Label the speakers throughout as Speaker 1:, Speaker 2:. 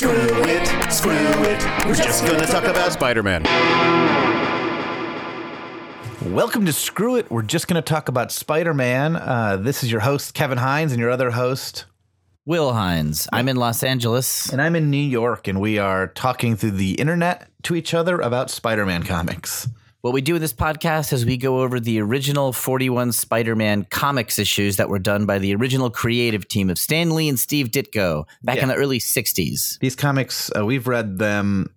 Speaker 1: Screw it, screw it. We're just gonna talk about Spider Man.
Speaker 2: Welcome to Screw It. We're just going to talk about Spider Man. Uh, this is your host, Kevin Hines, and your other host.
Speaker 3: Will Hines. I'm in Los Angeles.
Speaker 2: And I'm in New York, and we are talking through the internet to each other about Spider Man comics.
Speaker 3: What we do in this podcast is we go over the original 41 Spider Man comics issues that were done by the original creative team of Stan Lee and Steve Ditko back
Speaker 2: Yeah.
Speaker 3: in the early 60s.
Speaker 2: These comics, uh, we've read them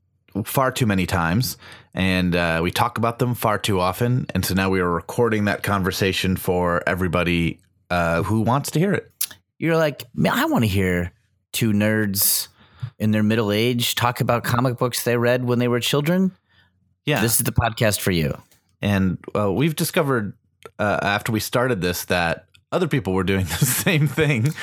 Speaker 2: far too many times, and uh, we talk about them far too often. And so now we are recording that conversation for everybody uh, who wants to hear it.
Speaker 3: You're like, man, I want to hear two nerds in their middle age talk about comic books they read when they were children.
Speaker 2: Yeah.
Speaker 3: This is the podcast for you.
Speaker 2: And uh, we've discovered uh, after we started this that other people were doing the same thing.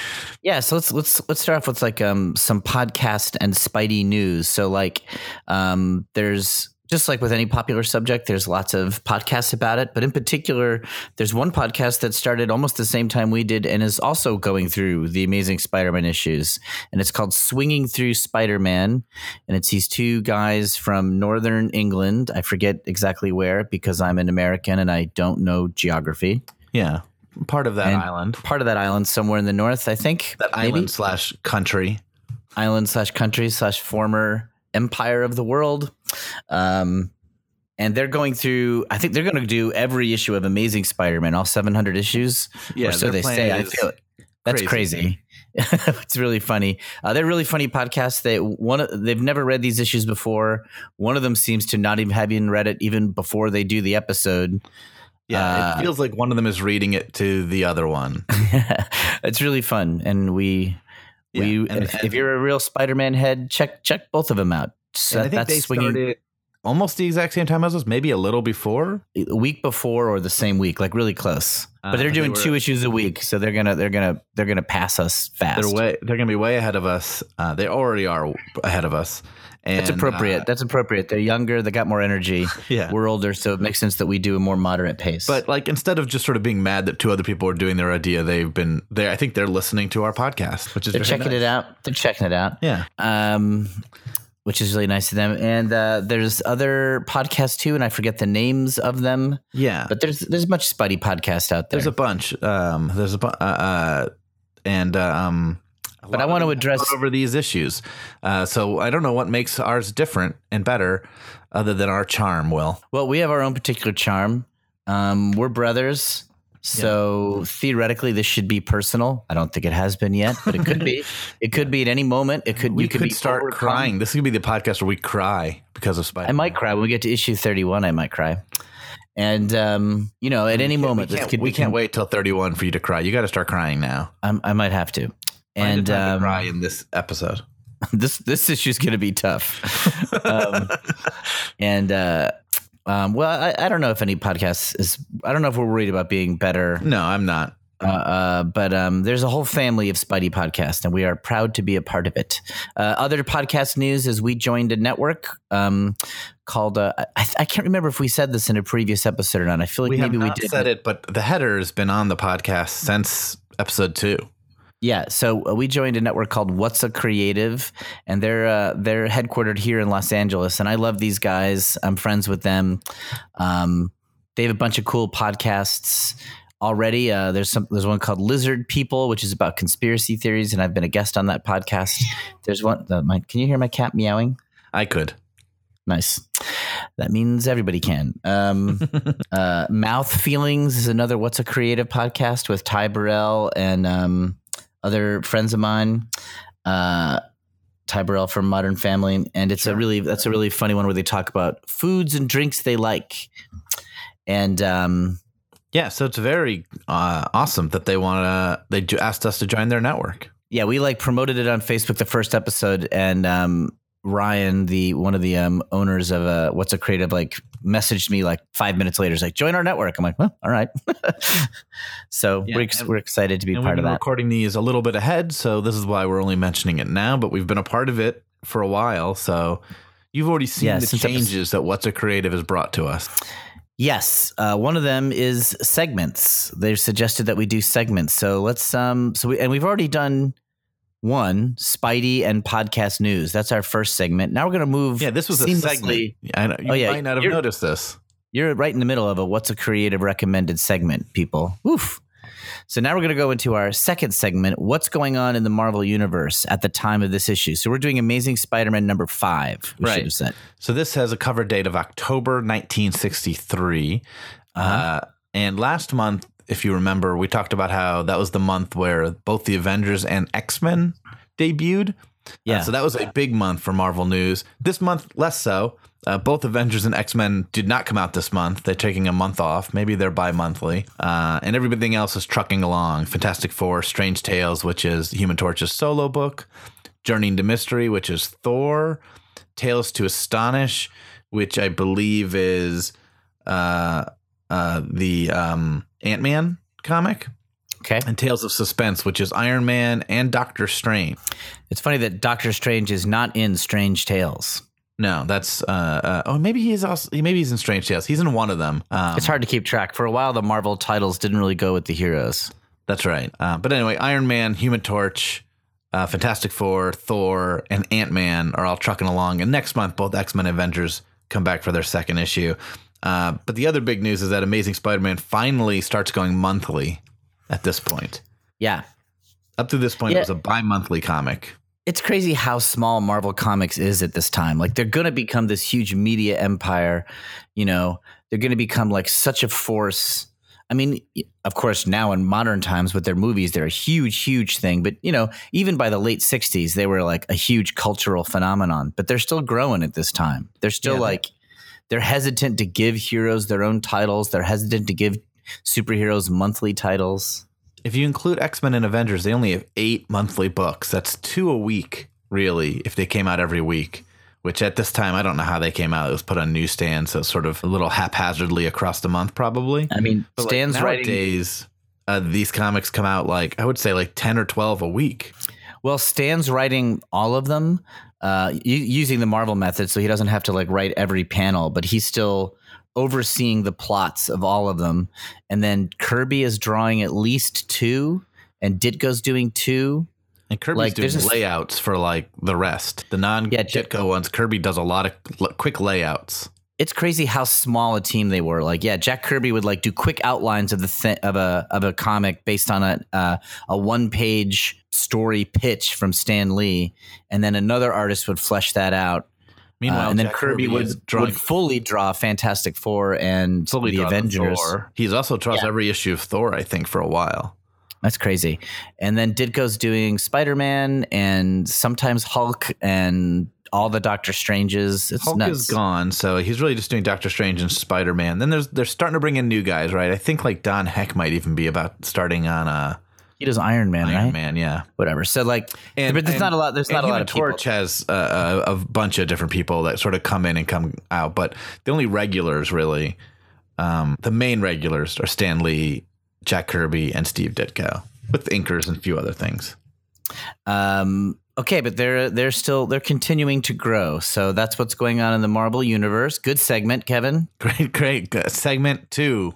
Speaker 3: Yeah, so let's let's let's start off with like um some podcast and Spidey news. So like um there's just like with any popular subject, there's lots of podcasts about it. But in particular, there's one podcast that started almost the same time we did and is also going through the amazing Spider-Man issues. And it's called Swinging Through Spider-Man. And it's these two guys from Northern England. I forget exactly where because I'm an American and I don't know geography.
Speaker 2: Yeah. Part of that
Speaker 3: And
Speaker 2: island.
Speaker 3: Part of that island somewhere in the north, I think.
Speaker 2: That
Speaker 3: maybe?
Speaker 2: island slash country.
Speaker 3: island slash country slash former empire of the world. Um, and they're going through. I think they're going to do every issue of Amazing Spider-Man, all 700 issues. or so they say. I feel that's
Speaker 2: crazy.
Speaker 3: crazy. it's really funny. Uh, they're really funny podcasts. They one they've never read these issues before. One of them seems to not even have even read it even before they do the episode.
Speaker 2: Yeah,
Speaker 3: Uh,
Speaker 2: it feels like one of them is reading it to the other one.
Speaker 3: it's really fun, and we
Speaker 2: Yeah,
Speaker 3: we
Speaker 2: and-
Speaker 3: if,
Speaker 2: and-
Speaker 3: if you're a real Spider-Man head, check check both of them out. So
Speaker 2: And I think
Speaker 3: that's
Speaker 2: they
Speaker 3: swinging
Speaker 2: started almost the exact same time as us, maybe a little before.
Speaker 3: a week before or the same week, like really close.
Speaker 2: Uh,
Speaker 3: but they're
Speaker 2: they
Speaker 3: doing
Speaker 2: were-
Speaker 3: two issues a week, so they're gonna they're gonna they're gonna pass us fast.
Speaker 2: They're way they're to be way ahead of us. Uh, they already are ahead of us. And,
Speaker 3: That's appropriate.
Speaker 2: uh,
Speaker 3: That's appropriate. They're younger. They got more energy.
Speaker 2: yeah.
Speaker 3: We're older, so it makes sense that we do a more moderate pace.
Speaker 2: But like instead of just sort of being mad that two other people are doing their idea, they've been they I think they're listening to our podcast, which is
Speaker 3: they're checking
Speaker 2: nice.
Speaker 3: it out. They're checking it out.
Speaker 2: Yeah.
Speaker 3: Um, which is really nice of them. And uh, there's other podcasts too, and I forget the names of them.
Speaker 2: Yeah.
Speaker 3: But there's there's much Spidey podcast out there.
Speaker 2: There's a bunch. Um, there's a bu- uh, uh, and uh, um,
Speaker 3: But I want to address-
Speaker 2: over these issues. Uh, so I don't know what makes ours different and better, other than our charm. Will
Speaker 3: Well, we have our own particular charm. Um, we're brothers. So theoretically, this should be personal. I don't think it has been yet, but it could be. It could be at any moment. It could.
Speaker 2: we
Speaker 3: you
Speaker 2: could,
Speaker 3: could, be
Speaker 2: start
Speaker 3: overcome.
Speaker 2: crying? This could be the podcast where we cry because of Spider.
Speaker 3: I might cry when we get to issue thirty-one. I might cry, and um, you know, at any
Speaker 2: We
Speaker 3: moment, this could
Speaker 2: we
Speaker 3: be.
Speaker 2: can't wait till 31 for you to cry. You got to start crying now.
Speaker 3: I'm, I might have to.
Speaker 2: Find
Speaker 3: And
Speaker 2: a time to
Speaker 3: um,
Speaker 2: cry in this episode.
Speaker 3: this this issue is going to be tough. um, and uh, um, well, I, I don't know if any podcast is. I don't know if we're worried about being better
Speaker 2: No, I'm not.
Speaker 3: Uh, uh, but um, there's a whole family of Spidey podcasts, and we are proud to be a part of it. Uh, other podcast news is we joined a network um, called. Uh, I, I can't remember if we said this in a previous episode or not. I feel like
Speaker 2: we have
Speaker 3: maybe we did.
Speaker 2: said it, but the header has been on the podcast since episode two.
Speaker 3: Yeah, so uh, we joined a network called What's a Creative, and they're uh, they're headquartered here in Los Angeles. And I love these guys. I'm friends with them. Um, they have a bunch of cool podcasts already. Uh, there's some. There's one called Lizard People, which is about conspiracy theories, and I've been a guest on that podcast. There's one. Uh, my, can you hear my cat meowing?
Speaker 2: I could.
Speaker 3: Nice. That means everybody can. Um, uh, Mouth Feelings is another What's a Creative podcast with Ty Burrell and um, other friends of mine. Uh, Ty Burrell from Modern Family, and it's a really that's a really funny one where they talk about foods and drinks they like, and um,
Speaker 2: Yeah, so it's very uh, awesome that they want to. They asked us to join their network.
Speaker 3: yeah, we like promoted it on Facebook the first episode, and um, Ryan, the one of the um, owners of uh, What's a Creative, like messaged me like five minutes later. He's like, "Join our network." I'm like, "Well, all right." so
Speaker 2: Yeah,
Speaker 3: we're ex- we're excited to be part of that.
Speaker 2: recording these a little bit ahead, so this is why we're only mentioning it now. But we've been a part of it for a while, so you've already seen
Speaker 3: Yeah,
Speaker 2: the changes that What's a Creative has brought to us.
Speaker 3: Yes, uh, one of them is segments. They've suggested that we do segments. So let's um so we and we've already done one, Spidey and podcast news. That's our first segment. Now we're going to move.
Speaker 2: Yeah, this was a segment. I know, you
Speaker 3: Oh, yeah,
Speaker 2: might not have
Speaker 3: you're-
Speaker 2: noticed this.
Speaker 3: You're right in the middle of a what's a creative recommended segment, people. Oof. So now we're going to go into our second segment. What's going on in the Marvel universe at the time of this issue? So we're doing Amazing Spider-Man number five. We
Speaker 2: Right.
Speaker 3: should have said.
Speaker 2: So this has a cover date of October 1963. uh and last month, if you remember, we talked about how that was the month where both the Avengers and X Men debuted. Uh,
Speaker 3: Yeah.
Speaker 2: so that was a big month for Marvel news. This month, less so. Uh, both Avengers and X Men did not come out this month. They're taking a month off. Maybe they're bi monthly. Uh, and everything else is trucking along. Fantastic Four, Strange Tales, which is Human Torch's solo book, Journey into Mystery, which is Thor, Tales to Astonish, which I believe is uh, uh, the um, Ant Man comic,
Speaker 3: Okay.
Speaker 2: and Tales of Suspense, which is Iron Man and Doctor Strange.
Speaker 3: It's funny that Doctor Strange is not in Strange Tales.
Speaker 2: No, that's uh, uh oh maybe he's also maybe he's in Strange Tales. He's in one of them. Um,
Speaker 3: It's hard to keep track. For a while, the Marvel titles didn't really go with the heroes.
Speaker 2: That's right. Uh, but anyway, Iron Man, Human Torch, uh, Fantastic Four, Thor, and Ant Man are all trucking along. And next month, both X Men Avengers come back for their second issue. Uh, but the other big news is that Amazing Spider Man finally starts going monthly at this point.
Speaker 3: Yeah.
Speaker 2: Up to this point,
Speaker 3: Yeah.
Speaker 2: it was a bi monthly comic.
Speaker 3: It's crazy how small Marvel Comics is at this time. Like they're going to become this huge media empire. You know, they're going to become like such a force. I mean, of course, now in modern times with their movies, they're a huge, huge thing. But you know, even by the late '60s, they were like a huge cultural phenomenon. But they're still growing at this time. They're still
Speaker 2: Yeah,
Speaker 3: like they're hesitant to give heroes their own titles. They're hesitant to give superheroes monthly titles.
Speaker 2: If you include X Men and Avengers, they only have eight monthly books. That's two a week, really, if they came out every week. Which at this time, I don't know how they came out. It was put on newsstands, so sort of a little haphazardly across the month, probably.
Speaker 3: I mean,
Speaker 2: But like,
Speaker 3: Stan's writing.
Speaker 2: uh, these comics come out like I would say like ten or twelve a week.
Speaker 3: Well, Stan's writing all of them uh, u- using the Marvel method, so he doesn't have to like write every panel, but he's still overseeing the plots of all of them. And then Kirby is drawing at least two, and Ditko's doing two.
Speaker 2: And Kirby's
Speaker 3: Like,
Speaker 2: doing layouts for like the rest. The non
Speaker 3: Yeah,
Speaker 2: Ditko ones, Kirby does a lot of l- quick layouts.
Speaker 3: It's crazy how small a team they were. Like, yeah, Jack Kirby would like do quick outlines of the th- of a of a comic based on a uh, a one page story pitch from Stan Lee, and then another artist would flesh that out.
Speaker 2: Meanwhile,
Speaker 3: Uh, and then
Speaker 2: Jack
Speaker 3: Kirby,
Speaker 2: is
Speaker 3: would,
Speaker 2: drawing
Speaker 3: would fully draw Fantastic Four and
Speaker 2: fully
Speaker 3: the Avengers.
Speaker 2: Thor. He's also draws
Speaker 3: Yeah.
Speaker 2: every issue of Thor, I think, for a while.
Speaker 3: That's crazy. And then Ditko's doing Spider Man and sometimes Hulk and all the Doctor Stranges. It's
Speaker 2: Hulk
Speaker 3: nuts.
Speaker 2: is gone, so he's really just doing Doctor Strange and Spider Man. Then there's they're starting to bring in new guys, right? I think like Don Heck might even be about starting on uh,
Speaker 3: He does Iron Man,
Speaker 2: Iron
Speaker 3: right?
Speaker 2: Man, yeah.
Speaker 3: Whatever. So like, but there's not a lot. There's not a lot of people.
Speaker 2: Torch has uh, a, a bunch of different people that sort of come in and come out, but the only regulars really, um, the main regulars are Stan Lee, Jack Kirby, and Steve Ditko, with inkers and a few other things.
Speaker 3: Um, okay, but they're they're still they're continuing to grow. So that's what's going on in the Marvel universe. Good segment, Kevin.
Speaker 2: Great, great Good. segment two.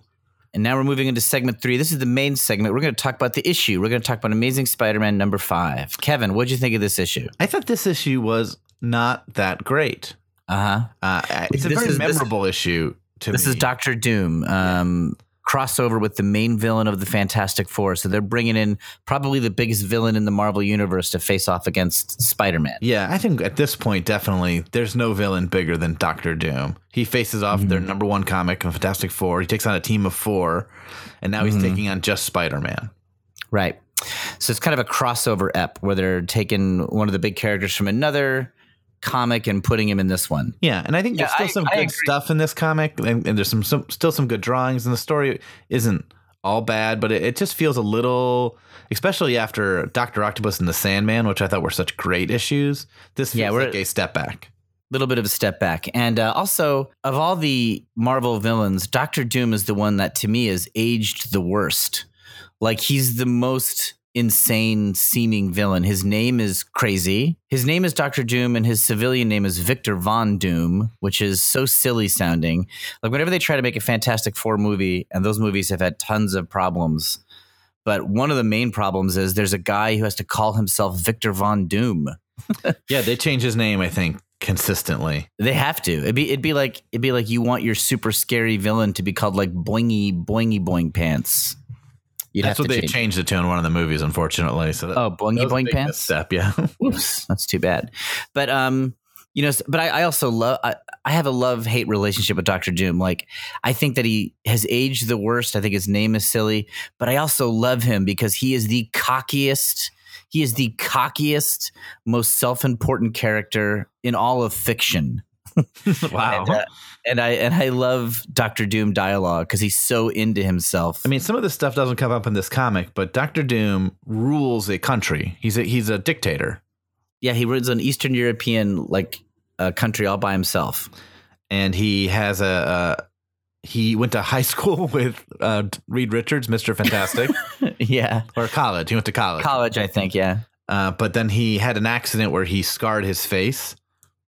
Speaker 3: And now we're moving into segment three. This is the main segment. We're going to talk about the issue. We're going to talk about Amazing Spider-Man number five. Kevin, what did you think of this issue?
Speaker 2: I thought this issue was not that great.
Speaker 3: Uh huh.
Speaker 2: Uh, it's a
Speaker 3: This
Speaker 2: very
Speaker 3: is- this-
Speaker 2: memorable issue to
Speaker 3: This
Speaker 2: me.
Speaker 3: is Doctor Doom. Um, Crossover with the main villain of the Fantastic Four. So they're bringing in probably the biggest villain in the Marvel universe to face off against Spider-Man.
Speaker 2: Yeah, I think at this point, definitely, there's no villain bigger than Doctor Doom. He faces off their
Speaker 3: Mm-hmm.
Speaker 2: number one comic, Fantastic Four. He takes on a team of four, and now
Speaker 3: Mm-hmm.
Speaker 2: he's taking on just Spider Man.
Speaker 3: Right. So it's kind of a crossover ep where they're taking one of the big characters from another comic and putting him in this one.
Speaker 2: Yeah, and I think
Speaker 3: Yeah,
Speaker 2: there's still
Speaker 3: I-
Speaker 2: some
Speaker 3: I
Speaker 2: good
Speaker 3: agree.
Speaker 2: stuff in this comic, and, and there's some, some still some good drawings, and the story isn't all bad, but it, it just feels a little, especially after Doctor Octopus and the Sandman, which I thought were such great issues. This feels
Speaker 3: Yeah, we're-
Speaker 2: like a step back.
Speaker 3: A little bit of a step back. And uh, also, of all the Marvel villains, Doctor Doom is the one that to me is aged the worst. Like he's the most insane seeming villain. His name is crazy. His name is Doctor Doom, and his civilian name is Victor Von Doom, which is so silly sounding. Like whenever they try to make a Fantastic Four movie, and those movies have had tons of problems. But one of the main problems is there's a guy who has to call himself Victor Von Doom.
Speaker 2: Yeah, they change his name, I think, consistently.
Speaker 3: They have to. It'd be it'd be like it'd be like you want your super scary villain to be called like Boingy Boingy Boing Pants. You'd
Speaker 2: That's what they
Speaker 3: change.
Speaker 2: changed it to in one of the movies, unfortunately. So that,
Speaker 3: Oh, Boingy Boing Pants.
Speaker 2: Step, yeah.
Speaker 3: Whoops, that's too bad. But um, you know, but I, I also love. I, I have a love hate relationship with Doctor Doom. Like, I think that he has aged the worst. I think his name is silly, but I also love him because he is the cockiest. He is the cockiest, most self-important character in all of fiction.
Speaker 2: wow.
Speaker 3: And, uh, and I and I love Doctor Doom dialogue because he's so into himself.
Speaker 2: I mean, some of this stuff doesn't come up in this comic, but Doctor Doom rules a country. He's a he's a dictator,
Speaker 3: yeah, he runs an Eastern European like uh, country all by himself.
Speaker 2: and he has a. a he went to high school with uh, Reed Richards, Mister Fantastic,
Speaker 3: yeah,
Speaker 2: or college. He went to college,
Speaker 3: college, I think. Yeah.
Speaker 2: uh, but then he had an accident where he scarred his face,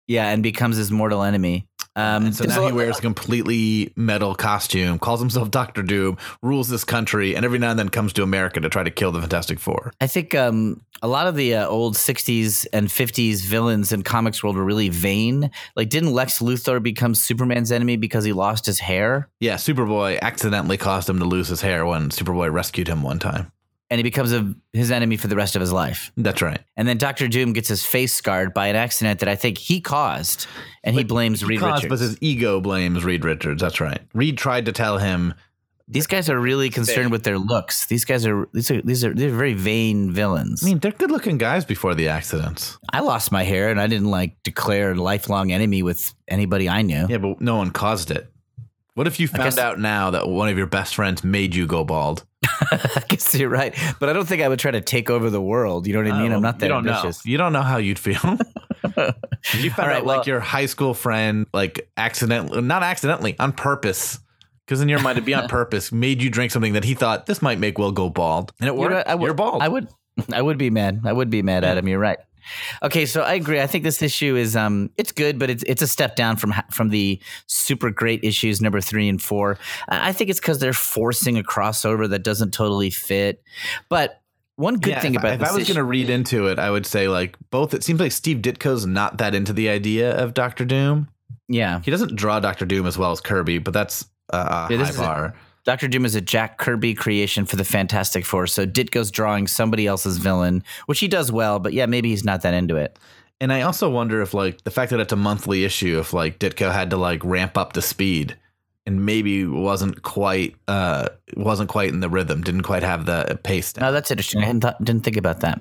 Speaker 3: Yeah, and becomes his mortal enemy. Um,
Speaker 2: and so now he wears a completely metal costume, calls himself Doctor Doom, rules this country, and every now and then comes to America to try to kill the Fantastic Four.
Speaker 3: I think um, a lot of the uh, old '60s and '50s villains in comics world were really vain. Like, didn't Lex Luthor become Superman's enemy because he lost his hair?
Speaker 2: Yeah, Superboy accidentally caused him to lose his hair when Superboy rescued him one time.
Speaker 3: And he becomes a, his enemy for the rest of his life.
Speaker 2: That's right.
Speaker 3: And then Doctor Doom gets his face scarred by an accident that I think he caused, and he blames
Speaker 2: He
Speaker 3: Reed
Speaker 2: caused,
Speaker 3: Richards.
Speaker 2: but his ego blames Reed Richards. That's right. Reed tried to tell him.
Speaker 3: These guys are really concerned with their looks. These guys are these are these are they're very vain villains.
Speaker 2: I mean, they're good-looking guys before the accidents.
Speaker 3: I lost my hair and I didn't like declare a lifelong enemy with anybody I knew.
Speaker 2: Yeah, but no one caused it. What if you found out now that one of your best friends made you go bald?
Speaker 3: I guess you're right, but I don't think I would try to take over the world. You know what I mean? I'm not that
Speaker 2: you don't
Speaker 3: ambitious.
Speaker 2: Know. You don't know how you'd feel. You found
Speaker 3: right,
Speaker 2: out
Speaker 3: well-
Speaker 2: like your high school friend, like accidentally, not accidentally, on purpose, because in your mind it'd be on purpose, made you drink something that he thought this might make Will go bald, and it worked.
Speaker 3: I would,
Speaker 2: You're bald.
Speaker 3: I would, I would be mad. I would be mad at him. You're right. Okay, so I agree. I think this issue is um, it's good, but it's it's a step down from from the super great issues number three and four. I think it's because they're forcing a crossover that doesn't totally fit. But one good
Speaker 2: Yeah,
Speaker 3: thing
Speaker 2: if,
Speaker 3: about
Speaker 2: if I was going to read into it, I would say like both. It seems like Steve Ditko's not that into the idea of Doctor Doom.
Speaker 3: yeah,
Speaker 2: He doesn't draw Doctor Doom as well as Kirby, but that's uh,
Speaker 3: Yeah,
Speaker 2: high bar.
Speaker 3: Doctor Doom is a Jack Kirby creation for the Fantastic Four. So Ditko's drawing somebody else's villain, which he does well, but yeah, maybe he's not that into it.
Speaker 2: And I also wonder if like the fact that it's a monthly issue, if like Ditko had to like ramp up the speed and maybe wasn't quite uh wasn't quite in the rhythm, didn't quite have the pace. down.
Speaker 3: No, that's interesting. I hadn't thought, didn't think about that.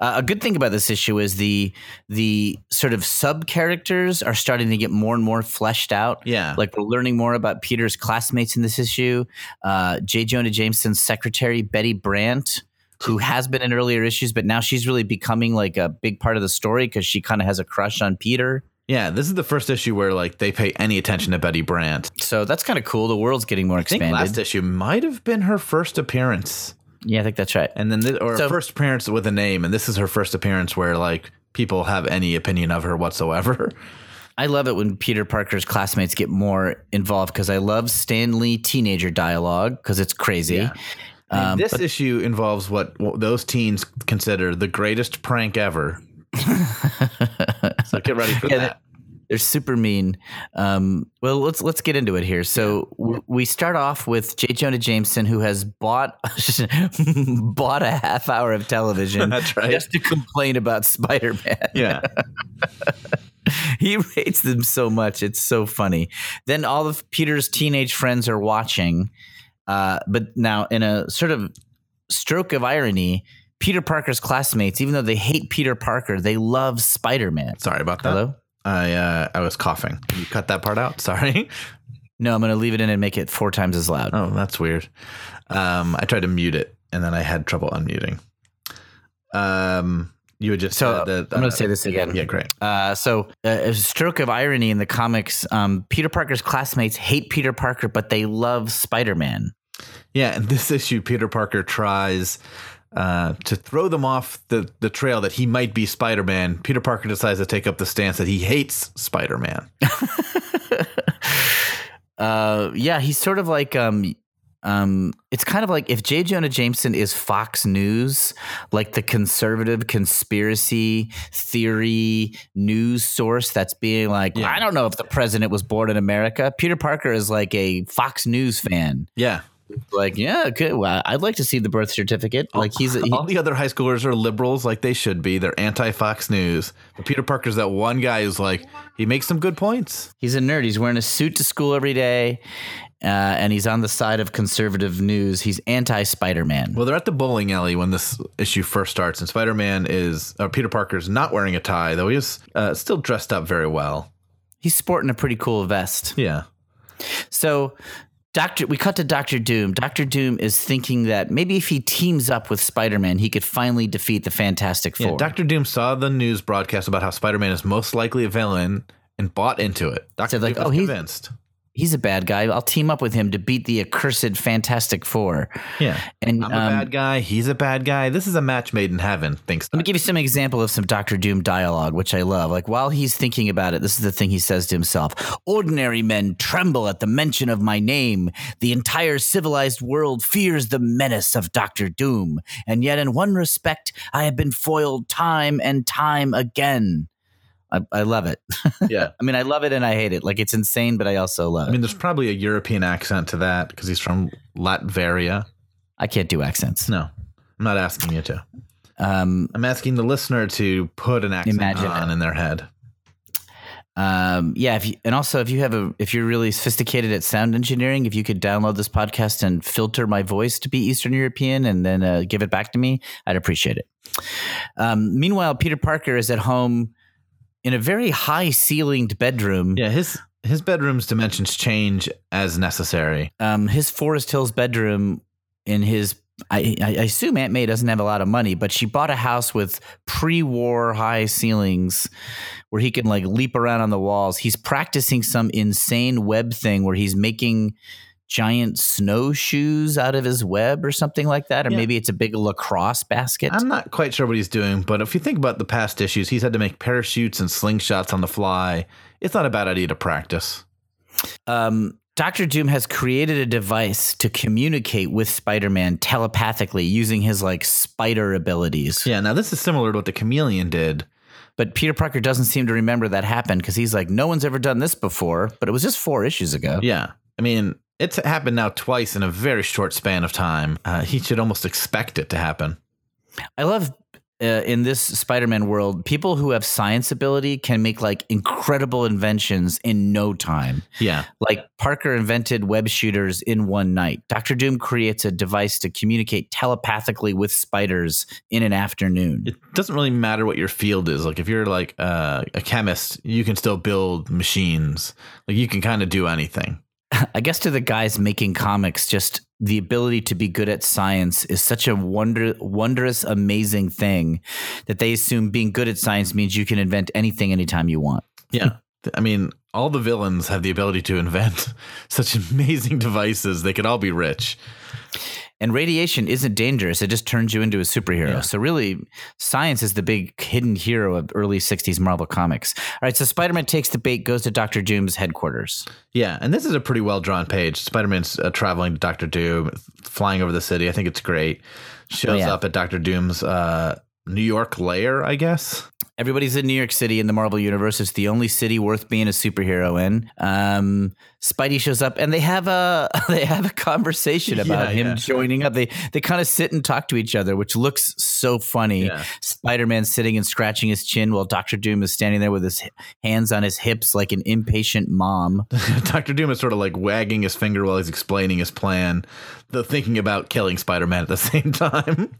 Speaker 3: Uh, a good thing about this issue is the the sort of sub characters are starting to get more and more fleshed out.
Speaker 2: yeah,
Speaker 3: Like we're learning more about Peter's classmates in this issue. Uh, J. Jonah Jameson's secretary Betty Brant, who has been in earlier issues, but now she's really becoming like a big part of the story because she kind of has a crush on Peter.
Speaker 2: Yeah. This is the first issue where like they pay any attention to Betty Brant.
Speaker 3: So that's kind of cool. The world's getting more
Speaker 2: I think
Speaker 3: expanded.
Speaker 2: last issue might have been her first appearance.
Speaker 3: yeah, I think that's right.
Speaker 2: And then, this, or
Speaker 3: So-
Speaker 2: first appearance with a name, and this is her first appearance where like people have any opinion of her whatsoever.
Speaker 3: I love it when Peter Parker's classmates get more involved because I love Stan Lee teenager dialogue because it's crazy.
Speaker 2: Yeah.
Speaker 3: Um,
Speaker 2: this issue involves what, what those teens consider the greatest prank ever. so get ready for
Speaker 3: Yeah,
Speaker 2: that.
Speaker 3: They're super mean. Um, well, let's let's get into it here. So w- we start off with J. Jonah Jameson, who has bought bought a half hour of television
Speaker 2: That's right.
Speaker 3: just to complain about Spider Man.
Speaker 2: Yeah.
Speaker 3: he hates them so much. It's so funny. Then all of Peter's teenage friends are watching. Uh, but now, in a sort of stroke of irony, Peter Parker's classmates, even though they hate Peter Parker, they love Spider Man.
Speaker 2: Sorry about that.
Speaker 3: Hello?
Speaker 2: I uh, I was coughing. Can you cut that part out? Sorry.
Speaker 3: No, I'm going to leave it in and make it four times as loud.
Speaker 2: Oh, that's weird. Um, I tried to mute it and then I had trouble unmuting. Um, you would just
Speaker 3: So
Speaker 2: said that,
Speaker 3: I'm going
Speaker 2: uh,
Speaker 3: to say this again.
Speaker 2: Yeah, great.
Speaker 3: Uh, so, uh, a stroke of irony in the comics um, Peter Parker's classmates hate Peter Parker, but they love Spider Man.
Speaker 2: Yeah, in this issue, Peter Parker tries uh, to throw them off the, the trail that he might be Spider Man. Peter Parker decides to take up the stance that he hates Spider Man.
Speaker 3: uh, yeah, he's sort of like um, um, it's kind of like if J. Jonah Jameson is Fox News, like the conservative conspiracy theory news source that's being like,
Speaker 2: Yeah.
Speaker 3: I don't know if the president was born in America. Peter Parker is like a Fox News fan.
Speaker 2: Yeah.
Speaker 3: Like, yeah, okay, well, I'd like to see the birth certificate. Like, he's he,
Speaker 2: All the other high schoolers are liberals like they should be. They're anti Fox News. But Peter Parker's that one guy who's like, he makes some good points.
Speaker 3: he's a nerd. He's wearing a suit to school every day, uh, and he's on the side of conservative news. He's anti Spider Man.
Speaker 2: Well, they're at the bowling alley when this issue first starts, and Spider Man is, or Peter Parker's not wearing a tie, though he is uh, still dressed up very well.
Speaker 3: He's sporting a pretty cool vest.
Speaker 2: Yeah.
Speaker 3: So, Doctor, we cut to Doctor Doom. Doctor Doom is thinking that maybe if he teams up with Spider Man, he could finally defeat the Fantastic Four.
Speaker 2: Yeah, Doctor Doom saw the news broadcast about how Spider Man is most likely a villain and bought into it. Doctor
Speaker 3: like,
Speaker 2: Doom
Speaker 3: oh,
Speaker 2: was
Speaker 3: he's-
Speaker 2: convinced.
Speaker 3: He's a bad guy. I'll team up with him to beat the accursed Fantastic Four.
Speaker 2: Yeah,
Speaker 3: And
Speaker 2: I'm a
Speaker 3: um,
Speaker 2: bad guy. He's a bad guy. This is a match made in heaven. Thanks.
Speaker 3: Let me give you some example of some Doctor Doom dialogue, which I love. Like while he's thinking about it, this is the thing he says to himself: "Ordinary men tremble at the mention of my name. The entire civilized world fears the menace of Doctor Doom, and yet, in one respect, I have been foiled time and time again." I, I love it.
Speaker 2: Yeah.
Speaker 3: I mean, I love it and I hate it. Like it's insane, but I also love it.
Speaker 2: I mean, there's probably a European accent to that because he's from Latveria.
Speaker 3: I can't do accents.
Speaker 2: No, I'm not asking you to.
Speaker 3: Um,
Speaker 2: I'm asking the listener to put an accent
Speaker 3: Imagine
Speaker 2: on
Speaker 3: it.
Speaker 2: in their head.
Speaker 3: Um, yeah, if you, and also if you have a if you're really sophisticated at sound engineering, if you could download this podcast and filter my voice to be Eastern European and then uh, give it back to me, I'd appreciate it. Um, meanwhile, Peter Parker is at home in a very high ceilinged bedroom.
Speaker 2: Yeah, his his bedroom's dimensions change as necessary.
Speaker 3: Um, his Forest Hills bedroom in his I, I I assume Aunt May doesn't have a lot of money, but she bought a house with pre-war high ceilings where he can like leap around on the walls. He's practicing some insane web thing where he's making giant snowshoes out of his web or something like that, or
Speaker 2: Yeah.
Speaker 3: maybe it's a big lacrosse basket.
Speaker 2: I'm not quite sure what he's doing, but if you think about the past issues, he's had to make parachutes and slingshots on the fly. It's not a bad idea to practice.
Speaker 3: um, Doctor Doom has created a device to communicate with Spider-Man telepathically using his like spider abilities.
Speaker 2: Yeah, now this is similar to what the chameleon did.
Speaker 3: But Peter Parker doesn't seem to remember that happened because he's like, no one's ever done this before. But it was just four issues ago.
Speaker 2: Yeah. I mean, it's happened now twice in a very short span of time. Uh, he should almost expect it to happen.
Speaker 3: I love uh, in this Spider-Man world, people who have science ability can make like incredible inventions in no time.
Speaker 2: Yeah.
Speaker 3: Like Parker invented web shooters in one night. Doctor Doom creates a device to communicate telepathically with spiders in an afternoon.
Speaker 2: It doesn't really matter what your field is. Like if you're like uh, a chemist, you can still build machines. Like you can kind of do anything.
Speaker 3: I guess to the guys making comics, just the ability to be good at science is such a wonder, wondrous, amazing thing that they assume being good at science means you can invent anything anytime you want.
Speaker 2: Yeah. I mean, all the villains have the ability to invent such amazing devices. They could all be rich.
Speaker 3: And radiation isn't dangerous; it just turns you into a superhero.
Speaker 2: Yeah.
Speaker 3: So really, science is the big hidden hero of early '60s Marvel comics. All right, so Spider-Man takes the bait, goes to Doctor Doom's headquarters.
Speaker 2: Yeah, and this is a pretty well drawn page. Spider Man's uh, traveling to Doctor Doom, flying over the city. I think it's great. Shows
Speaker 3: yeah.
Speaker 2: up at Doctor Doom's uh, New York layer, I guess.
Speaker 3: Everybody's in New York City in the Marvel universe. It's the only city worth being a superhero in. Um, Spidey shows up, and they have a they have a conversation about
Speaker 2: Yeah,
Speaker 3: him
Speaker 2: yeah.
Speaker 3: joining up. They they kind of sit and talk to each other, which looks so funny.
Speaker 2: Yeah.
Speaker 3: Spider Man sitting and scratching his chin while Doctor Doom is standing there with his hands on his hips like an impatient mom.
Speaker 2: Doctor Doom is sort of like wagging his finger while he's explaining his plan, though thinking about killing Spider Man at the same time.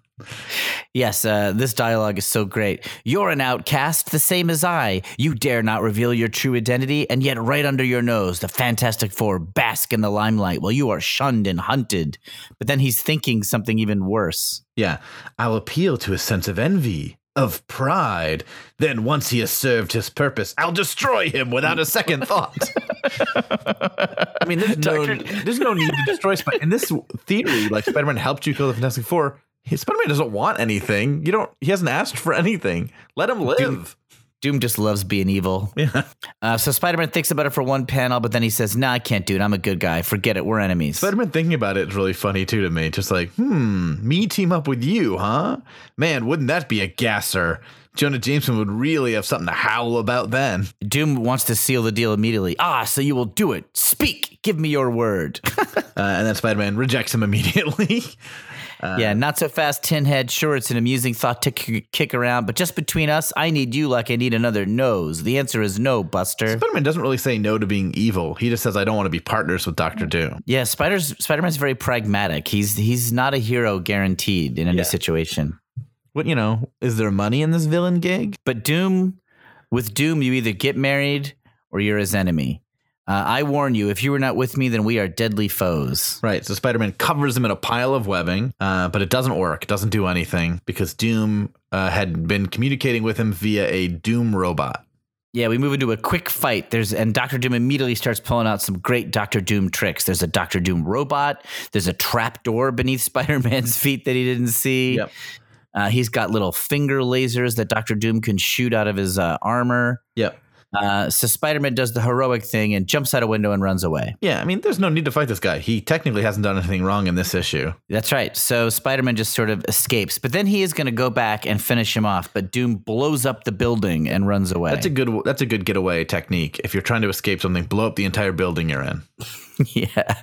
Speaker 3: Yes, uh, this dialogue is so great. You're an outcast, the same as I. You dare not reveal your true identity, and yet, right under your nose, the Fantastic Four bask in the limelight while you are shunned and hunted. But then he's thinking something even worse.
Speaker 2: Yeah, I'll appeal to his sense of envy, of pride. Then, once he has served his purpose, I'll destroy him without a second thought. I mean, there's no, there's no need to destroy Spider. In this theory, like Spider Man helped you kill the Fantastic Four. Spider Man doesn't want anything. You don't. He hasn't asked for anything. Let him live.
Speaker 3: Doom just loves being evil.
Speaker 2: Yeah.
Speaker 3: Uh, so Spider Man thinks about it for one panel, but then he says, "Nah, I can't do it. I'm a good guy. Forget it. We're enemies."
Speaker 2: Spider-Man thinking about it is really funny too to me. Just like, hmm, me team up with you, huh? Man, wouldn't that be a gasser? Jonah Jameson would really have something to howl about then.
Speaker 3: Doom wants to seal the deal immediately. Ah, so you will do it. Speak. Give me your word.
Speaker 2: Uh, and then Spider-Man rejects him immediately.
Speaker 3: yeah, uh, not so fast, Tin Head. Sure, it's an amusing thought to kick around, but just between us, I need you like I need another nose. The answer is no, Buster.
Speaker 2: Spider-Man doesn't really say no to being evil. He just says, "I don't want to be partners with Doctor Doom."
Speaker 3: Yeah, Spider's Spider-Man's very pragmatic. He's he's not a hero guaranteed in any
Speaker 2: Yeah.
Speaker 3: situation.
Speaker 2: What you know? Is there money in this villain gig?
Speaker 3: But Doom, with Doom, you either get married or you're his enemy. Uh, I warn you, if you were not with me, then we are deadly foes.
Speaker 2: Right. So Spider-Man covers him in a pile of webbing, uh, but it doesn't work. It doesn't do anything because Doom uh, had been communicating with him via a Doom robot.
Speaker 3: Yeah, we move into a quick fight. There's and Doctor Doom immediately starts pulling out some great Doctor Doom tricks. There's a Doctor Doom robot. There's a trap door beneath Spider-Man's feet that he didn't see.
Speaker 2: Yep.
Speaker 3: Uh, he's got little finger lasers that Doctor Doom can shoot out of his uh, armor.
Speaker 2: Yep.
Speaker 3: Uh, so Spider-Man does the heroic thing and jumps out a window and runs away.
Speaker 2: Yeah, I mean, there's no need to fight this guy. He technically hasn't done anything wrong in this issue.
Speaker 3: That's right. So Spider-Man just sort of escapes, but then he is going to go back and finish him off. But Doom blows up the building and runs away.
Speaker 2: That's a good. That's a good getaway technique. If you're trying to escape something, blow up the entire building you're in.
Speaker 3: yeah.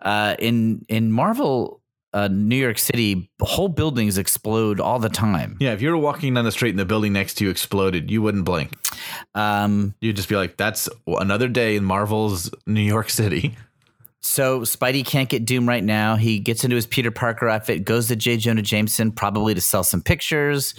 Speaker 3: Uh, in in Marvel, uh, New York City, whole buildings explode all the time.
Speaker 2: Yeah, if you were walking down the street and the building next to you exploded, you wouldn't blink.
Speaker 3: Um,
Speaker 2: You'd just be like, "That's another day in Marvel's New York City."
Speaker 3: so Spidey can't get Doom right now. He gets into his Peter Parker outfit, goes to J. Jonah Jameson, probably to sell some pictures.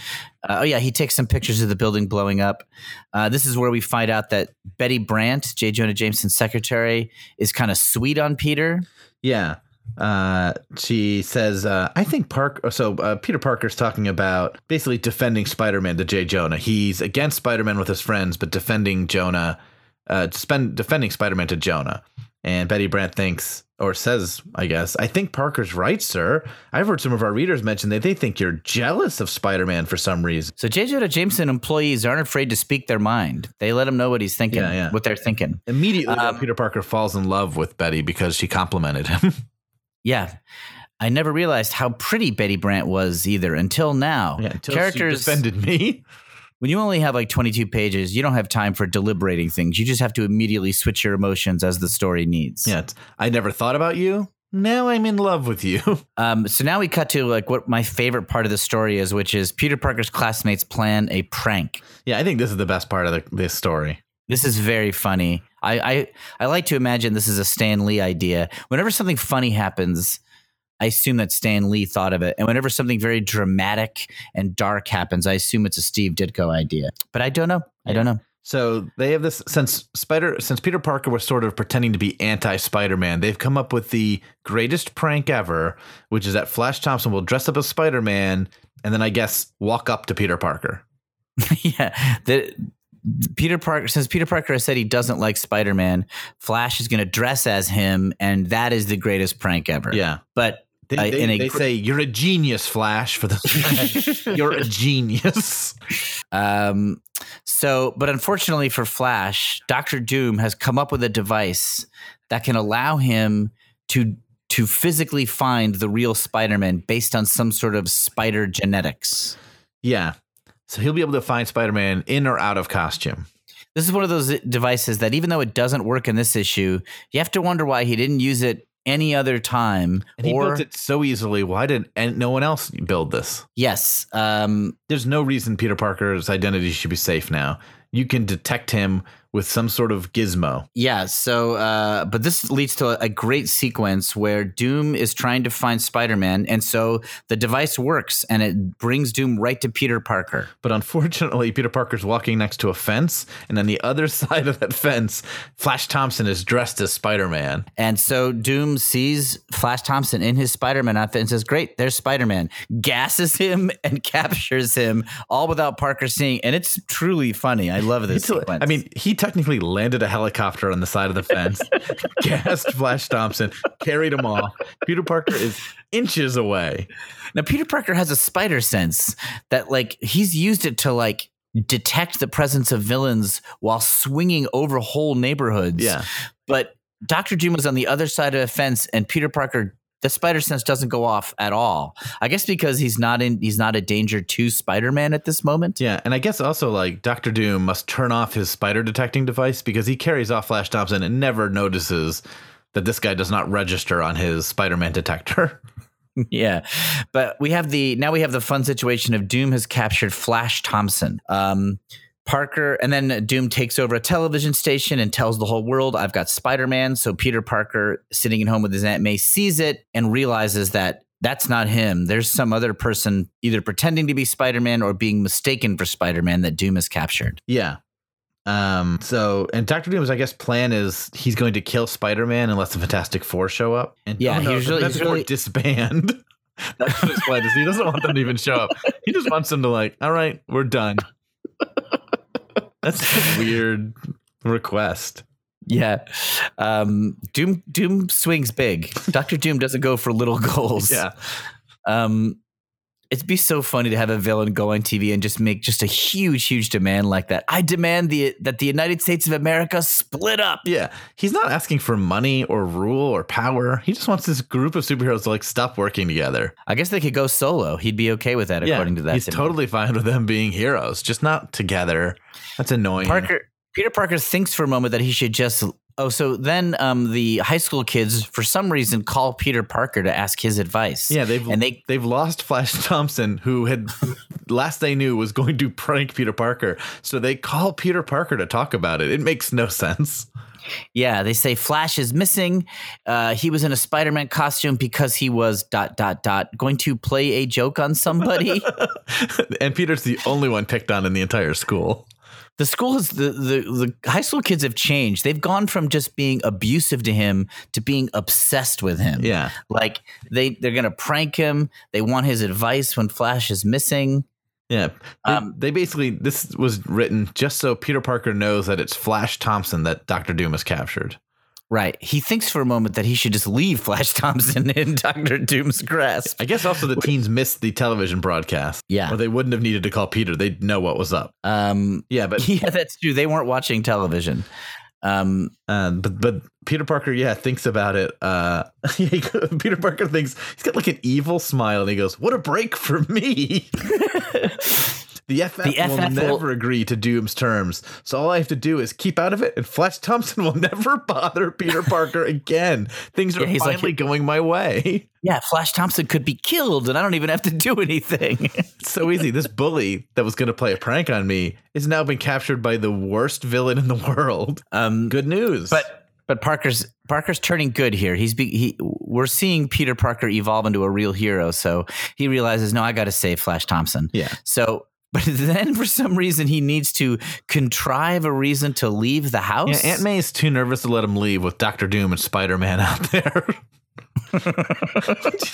Speaker 3: Uh, oh yeah, he takes some pictures of the building blowing up. Uh, this is where we find out that Betty Brant, J. Jonah Jameson's secretary, is kind of sweet on Peter.
Speaker 2: Yeah. Uh, she says, uh, I think Park. So uh, Peter Parker's talking about basically defending Spider-Man to J. Jonah. He's against Spider-Man with his friends, but defending Jonah, uh, spend, defending Spider-Man to Jonah. And Betty Brant thinks, or says, I guess, I think Parker's right, sir. I've heard some of our readers mention that they think you're jealous of Spider-Man for some reason.
Speaker 3: So J. Jonah Jameson employees aren't afraid to speak their mind. They let him know what he's thinking,
Speaker 2: Yeah, yeah.
Speaker 3: what they're thinking.
Speaker 2: Immediately,
Speaker 3: Um,
Speaker 2: Peter Parker falls in love with Betty because she complimented him.
Speaker 3: Yeah. I never realized how pretty Betty Brant was either until now.
Speaker 2: yeah, until
Speaker 3: Characters
Speaker 2: she defended me.
Speaker 3: when you only have like 22 pages, you don't have time for deliberating things. You just have to immediately switch your emotions as the story needs.
Speaker 2: Yeah, I never thought about you. Now I'm in love with you.
Speaker 3: Um, so now we cut to like what my favorite part of the story is, which is Peter Parker's classmates plan a prank.
Speaker 2: Yeah, I think this is the best part of the, this story.
Speaker 3: This is very funny. I, I I like to imagine this is a Stan Lee idea. Whenever something funny happens, I assume that Stan Lee thought of it. And whenever something very dramatic and dark happens, I assume it's a Steve Ditko idea. But I don't know. I don't know.
Speaker 2: So they have this since Spider since Peter Parker was sort of pretending to be anti Spider-Man, they've come up with the greatest prank ever, which is that Flash Thompson will dress up as Spider-Man and then I guess walk up to Peter Parker.
Speaker 3: yeah. The Peter Parker since Peter Parker has said he doesn't like Spider-Man, Flash is going to dress as him and that is the greatest prank ever.
Speaker 2: Yeah.
Speaker 3: But
Speaker 2: They,
Speaker 3: Uh,
Speaker 2: they,
Speaker 3: in a
Speaker 2: they
Speaker 3: gr-
Speaker 2: say you're a genius, Flash, for the you're a genius.
Speaker 3: Um, so, but unfortunately for Flash, Doctor Doom has come up with a device that can allow him to to physically find the real Spider-Man based on some sort of spider genetics.
Speaker 2: Yeah. So he'll be able to find Spider-Man in or out of costume.
Speaker 3: This is one of those devices that even though it doesn't work in this issue, you have to wonder why he didn't use it any other time.
Speaker 2: And he
Speaker 3: or
Speaker 2: built it so easily. Why did and no one else build this?
Speaker 3: yes, um,
Speaker 2: There's no reason Peter Parker's identity should be safe now. You can detect him with some sort of gizmo.
Speaker 3: Yeah, so uh, but this leads to a, a great sequence where Doom is trying to find Spider-Man, and so the device works and it brings Doom right to Peter Parker.
Speaker 2: But unfortunately, Peter Parker's walking next to a fence, and on the other side of that fence, Flash Thompson is dressed as Spider-Man.
Speaker 3: And so Doom sees Flash Thompson in his Spider-Man outfit and says, "Great, there's Spider-Man." Gasses him and captures him, all without Parker seeing, and it's truly funny. I love this
Speaker 2: It's-
Speaker 3: sequence.
Speaker 2: I mean, he technically landed a helicopter on the side of the fence, gassed Flash Thompson, carried him off. Peter Parker is inches away.
Speaker 3: Now Peter Parker has a spider sense that like he's used it to like detect the presence of villains while swinging over whole neighborhoods.
Speaker 2: Yeah.
Speaker 3: But Doctor Doom was on the other side of the fence, and Peter Parker. The spider sense doesn't go off at all. I guess because he's not in he's not a danger to Spider-Man at this moment.
Speaker 2: Yeah, and I guess also like Doctor Doom must turn off his spider detecting device because he carries off Flash Thompson and never notices that this guy does not register on his Spider-Man detector.
Speaker 3: yeah, but we have the now we have the fun situation of Doom has captured Flash Thompson. Um, Parker, and then Doom takes over a television station and tells the whole world, I've got Spider Man. So Peter Parker, sitting at home with his Aunt May, sees it and realizes that that's not him. There's some other person either pretending to be Spider Man or being mistaken for Spider Man that Doom has captured.
Speaker 2: Yeah. Um. So, and Doctor Doom's, I guess, plan is he's going to kill Spider-Man unless the Fantastic Four show up. And
Speaker 3: Yeah,
Speaker 2: oh no,
Speaker 3: he's really-
Speaker 2: Fantastic
Speaker 3: he's really-
Speaker 2: disband. That's what his plan is. He doesn't want them to even show up. He just wants them to like, all right, we're done. That's a weird request.
Speaker 3: Yeah. Um, Doom Doom swings big. Doctor Doom doesn't go for little goals.
Speaker 2: Yeah.
Speaker 3: Um, it'd be so funny to have a villain go on TV and just make just a huge, huge demand like that. I demand the that the United States of America split up.
Speaker 2: Yeah. He's not asking for money or rule or power. He just wants this group of superheroes to like stop working together.
Speaker 3: I guess they could go solo. He'd be okay with that, according to that.
Speaker 2: He's
Speaker 3: me.
Speaker 2: totally fine with them being heroes, just not together. That's annoying.
Speaker 3: Parker. Peter Parker thinks for a moment that he should just. Oh, so then um, the high school kids, for some reason, call Peter Parker to ask his advice.
Speaker 2: Yeah, they've
Speaker 3: and they
Speaker 2: they've lost Flash Thompson, who had last they knew was going to prank Peter Parker. So they call Peter Parker to talk about it. It makes no sense.
Speaker 3: Yeah, they say Flash is missing. Uh, he was in a Spider-Man costume because he was dot dot dot going to play a joke on somebody.
Speaker 2: and Peter's the only one picked on in the entire school.
Speaker 3: The school is the, the the high school kids have changed. They've gone from just being abusive to him to being obsessed with him.
Speaker 2: Yeah.
Speaker 3: like they they're gonna prank him. They want his advice when Flash is missing.
Speaker 2: Yeah. They,
Speaker 3: Um,
Speaker 2: they basically this was written just so Peter Parker knows that it's Flash Thompson that Doctor Doom has captured.
Speaker 3: Right. He thinks for a moment that he should just leave Flash Thompson in Doctor Doom's grasp.
Speaker 2: I guess also the teens missed the television broadcast.
Speaker 3: Yeah.
Speaker 2: Or they wouldn't have needed to call Peter. They'd know what was up.
Speaker 3: Um,
Speaker 2: Yeah, but
Speaker 3: yeah, that's true. They weren't watching television. Um,
Speaker 2: Uh, but but Peter Parker, yeah, thinks about it. Uh, Peter Parker thinks he's got like an evil smile, and he goes, "What a break for me." The FF,
Speaker 3: The
Speaker 2: will
Speaker 3: FF will-
Speaker 2: never agree to Doom's terms, so all I have to do is keep out of it, and Flash Thompson will never bother Peter Parker again. Things are
Speaker 3: Yeah, like-
Speaker 2: finally going my way.
Speaker 3: yeah, Flash Thompson could be killed, and I don't even have to do anything.
Speaker 2: It's so easy. This bully that was going to play a prank on me is now been captured by the worst villain in the world.
Speaker 3: um,
Speaker 2: Good news,
Speaker 3: but but Parker's Parker's turning good here. He's be, he we're seeing Peter Parker evolve into a real hero. So he realizes, no, I got to save Flash Thompson.
Speaker 2: yeah.
Speaker 3: So. But then, for some reason, he needs to contrive a reason to leave the house.
Speaker 2: Yeah, Aunt May is too nervous to let him leave with Doctor Doom and Spider Man out there. Which,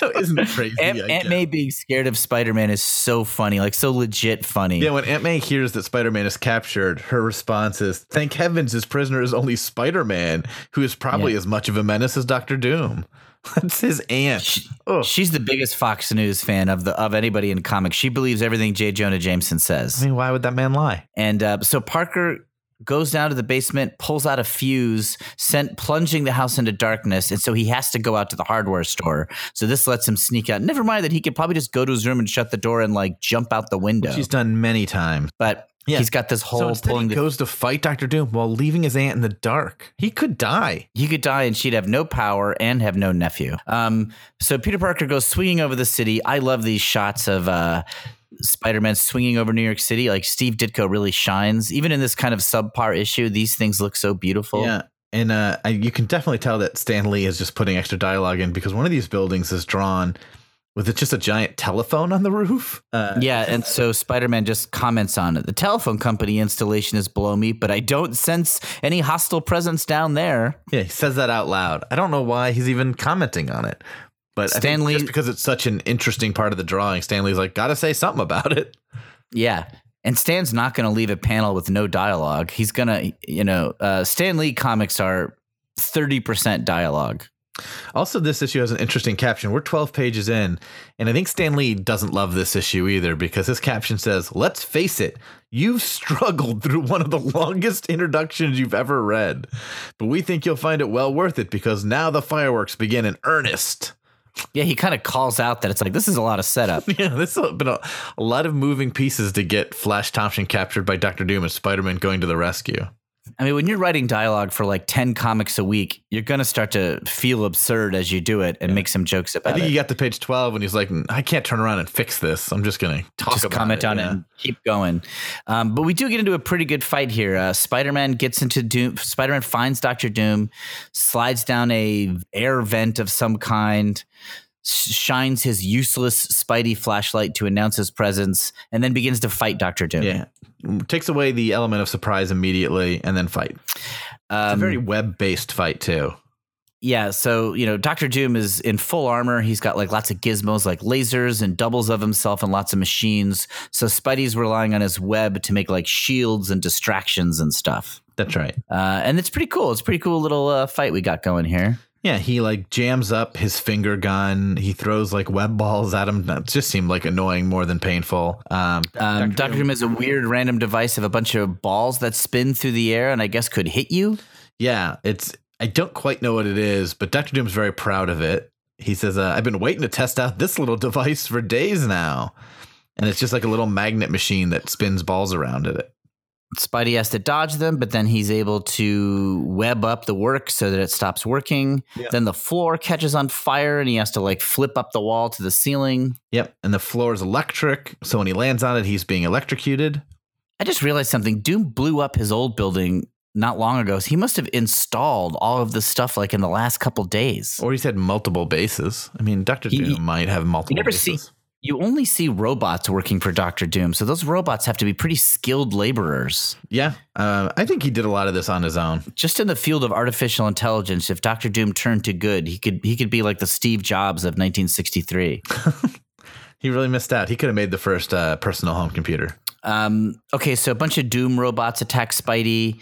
Speaker 2: you know, isn't crazy.
Speaker 3: Aunt, Aunt. May being scared of Spider Man is so funny, like so legit funny.
Speaker 2: Yeah, when Aunt May hears that Spider Man is captured, her response is, "Thank heavens, his prisoner is only Spider Man, who is probably
Speaker 3: Yeah.
Speaker 2: as much of a menace as Doctor Doom." That's his aunt.
Speaker 3: She- She's the biggest Fox News fan of the of anybody in comics. She believes everything J. Jonah Jameson says.
Speaker 2: I mean, why would that man lie?
Speaker 3: And uh, so Parker goes down to the basement, pulls out a fuse, sent plunging the house into darkness, and so he has to go out to the hardware store. So this lets him sneak out. Never mind that he could probably just go to his room and shut the door and like jump out the window.
Speaker 2: She's done many times.
Speaker 3: but
Speaker 2: Yeah.
Speaker 3: he's got this whole
Speaker 2: so
Speaker 3: pulling
Speaker 2: he goes to fight Doctor Doom while leaving his aunt in the dark. He could die.
Speaker 3: he could die and she'd have no power and have no nephew. Um, so Peter Parker goes swinging over the city. I love these shots of uh, Spider-Man swinging over New York City. Like Steve Ditko really shines, even in this kind of subpar issue. These things look so beautiful.
Speaker 2: Yeah. And uh, you can definitely tell that Stan Lee is just putting extra dialogue in because one of these buildings is drawn with it's just a giant telephone on the roof. Uh,
Speaker 3: Yeah, and so Spider-Man just comments on it. The telephone company installation is below me, but I don't sense any hostile presence down there.
Speaker 2: yeah, he says that out loud. I don't know why he's even commenting on it. But I think
Speaker 3: Stan Lee-
Speaker 2: just because it's such an interesting part of the drawing, Stan Lee's like, gotta say something about it.
Speaker 3: Yeah. And Stan's not going to leave a panel with no dialogue. He's going to, you know, uh, Stan Lee comics are 30% dialogue.
Speaker 2: Also, this issue has an interesting caption. We're 12 pages in, and I think Stan Lee doesn't love this issue either because his caption says, Let's face it, you've struggled through one of the longest introductions you've ever read, but we think you'll find it well worth it because now the fireworks begin in earnest.
Speaker 3: Yeah, he kind of calls out that it's like this is a lot of setup.
Speaker 2: Yeah, this has been a, a lot of moving pieces to get Flash Thompson captured by Doctor Doom and Spider Man going to the rescue.
Speaker 3: I mean, when you're writing dialogue for like 10 comics a week, you're going to start to feel absurd as you do it and make some jokes about it.
Speaker 2: I think
Speaker 3: it.
Speaker 2: he got to page 12 and he's like, I can't turn around and fix this. I'm just going to talk
Speaker 3: Just comment
Speaker 2: it.
Speaker 3: on it and keep going. Um, but we do get into a pretty good fight here. Uh, Spider-Man gets into Doom. Spider-Man finds Doctor Doom, slides down a air vent of some kind, shines his useless Spidey flashlight to announce his presence, and then begins to fight Doctor Doom.
Speaker 2: Yeah. Takes away the element of surprise immediately and then fight. It's a
Speaker 3: Um,
Speaker 2: very web based fight, too.
Speaker 3: Yeah, so you know, Doctor Doom is in full armor. He's got like lots of gizmos, like lasers and doubles of himself, and lots of machines. So Spidey's relying on his web to make like shields and distractions and stuff.
Speaker 2: That's right.
Speaker 3: Uh, and it's pretty cool. It's a pretty cool little uh, fight we got going here.
Speaker 2: Yeah, he like jams up his finger gun. He throws like web balls at him. That just seemed like annoying more than painful. Um,
Speaker 3: Um, Doctor Doom is a weird random device of a bunch of balls that spin through the air, and I guess could hit you.
Speaker 2: yeah, it's I don't quite know what it is, but Doctor Doom's very proud of it. He says, uh, "I've been waiting to test out this little device for days now," and it's just like a little magnet machine that spins balls around it.
Speaker 3: Spidey has to dodge them, but then he's able to web up the work so that it stops working. Then the floor catches on fire and he has to like flip up the wall to the ceiling.
Speaker 2: Yep, and the floor is electric, so when he lands on it, he's being electrocuted.
Speaker 3: I just realized something. Doom blew up his old building not long ago. So he must have installed all of this stuff like in the last couple days.
Speaker 2: Or he said multiple bases. I mean, Doctor Doom might have multiple.
Speaker 3: never
Speaker 2: bases.
Speaker 3: see- You only see robots working for Doctor Doom. So those robots have to be pretty skilled laborers.
Speaker 2: Yeah, uh, I think he did a lot of this on his own.
Speaker 3: Just in the field of artificial intelligence, if Doctor Doom turned to good, he could he could be like the Steve Jobs of 1963.
Speaker 2: He really missed out. He could have made the first uh, personal home computer.
Speaker 3: Um, okay, so a bunch of Doom robots attack Spidey.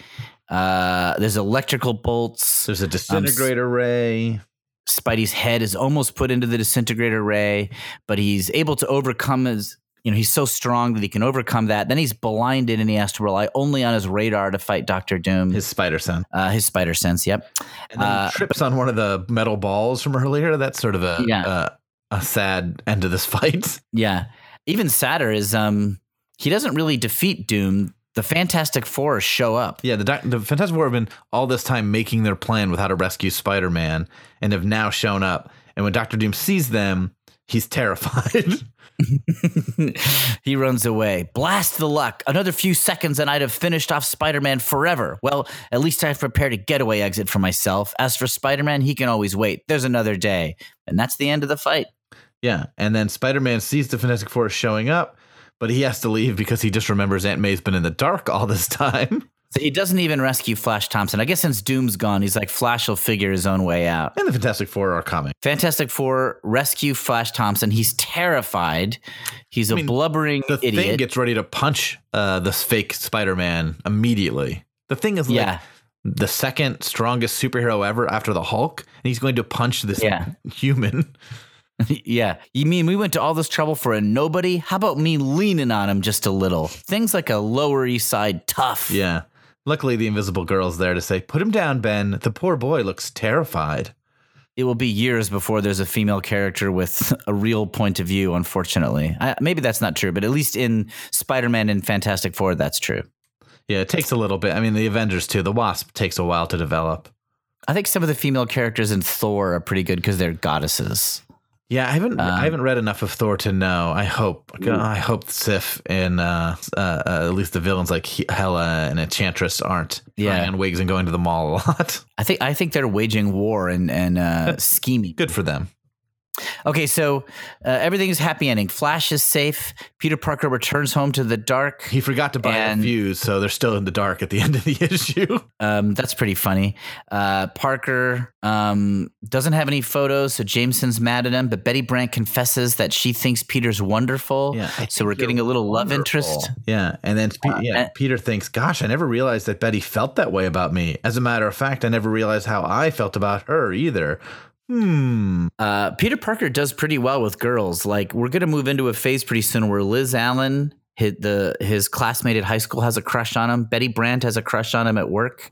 Speaker 3: Uh, there's electrical bolts.
Speaker 2: There's a disintegrator ray.
Speaker 3: Spidey's head is almost put into the disintegrator ray, but he's able to overcome his. You know, he's so strong that he can overcome that. Then he's blinded and he has to rely only on his radar to fight Doctor Doom.
Speaker 2: His spider sense.
Speaker 3: uh, his spider sense. Yep.
Speaker 2: And then
Speaker 3: Uh,
Speaker 2: he trips on one of the metal balls from earlier. That's sort of a
Speaker 3: Yeah.
Speaker 2: uh, a sad end to this fight.
Speaker 3: Yeah. Even sadder is um he doesn't really defeat Doom. The Fantastic Four show up.
Speaker 2: Yeah, the doc- the Fantastic Four have been all this time making their plan with how to rescue Spider Man, and have now shown up. And when Doctor Doom sees them, he's terrified.
Speaker 3: he runs away. Blast the luck. Another few seconds and I'd have finished off Spider Man forever. Well, at least I've prepared a getaway exit for myself. As for Spider Man, he can always wait. There's another day. And that's the end of the fight.
Speaker 2: yeah, and then Spider Man sees the Fantastic Four showing up, but he has to leave because he just remembers Aunt May's been in the dark all this time.
Speaker 3: So he doesn't even rescue Flash Thompson. I guess since Doom's gone, he's like, Flash will figure his own way out.
Speaker 2: And the Fantastic Four are coming.
Speaker 3: Fantastic Four rescue Flash Thompson. He's terrified. He's a
Speaker 2: mean,
Speaker 3: blubbering
Speaker 2: The thing gets ready to punch uh, this fake Spider Man immediately. The thing is like
Speaker 3: yeah.
Speaker 2: the second strongest superhero ever after the Hulk, and he's going to punch this
Speaker 3: Yeah.
Speaker 2: human.
Speaker 3: yeah. You mean we went to all this trouble for a nobody? How about me leaning on him just a little? Things like a Lower East Side tough.
Speaker 2: Yeah. Luckily, the Invisible Girl's there to say, "Put him down, Ben. The poor boy looks terrified."
Speaker 3: It will be years before there's a female character with a real point of view, unfortunately. I, maybe that's not true, but at least in Spider Man and Fantastic Four, that's true.
Speaker 2: Yeah, it takes a little bit. I mean, the Avengers too. The Wasp takes a while to develop.
Speaker 3: I think some of the female characters in Thor are pretty good because they're goddesses.
Speaker 2: Yeah, I haven't I haven't read enough of Thor to know. I hope I hope Sif and uh, uh, uh, at least the villains like Hela and Enchantress aren't
Speaker 3: Yeah.
Speaker 2: on wigs and going to the mall a lot.
Speaker 3: I think I think they're waging war and and uh, scheming.
Speaker 2: Good for them.
Speaker 3: Okay, so uh, everything is happy ending. Flash is safe. Peter Parker returns home to the dark.
Speaker 2: He forgot to buy
Speaker 3: And-
Speaker 2: fuse, so they're still in the dark at the end of the issue.
Speaker 3: Um, that's pretty funny. Uh, Parker um, doesn't have any photos, so Jameson's mad at him. But Betty Brant confesses that she thinks Peter's wonderful.
Speaker 2: Yeah,
Speaker 3: so we're getting a little love interest.
Speaker 2: Yeah, and then Pe- yeah,
Speaker 3: uh,
Speaker 2: Peter thinks, "Gosh, I never realized that Betty felt that way about me. As a matter of fact, I never realized how I felt about her either. Hmm.
Speaker 3: Uh, Peter Parker does pretty well with girls. Like we're gonna move into a phase pretty soon where Liz Allen, hit the his classmate at high school, has a crush on him. Betty Brant has a crush on him at work.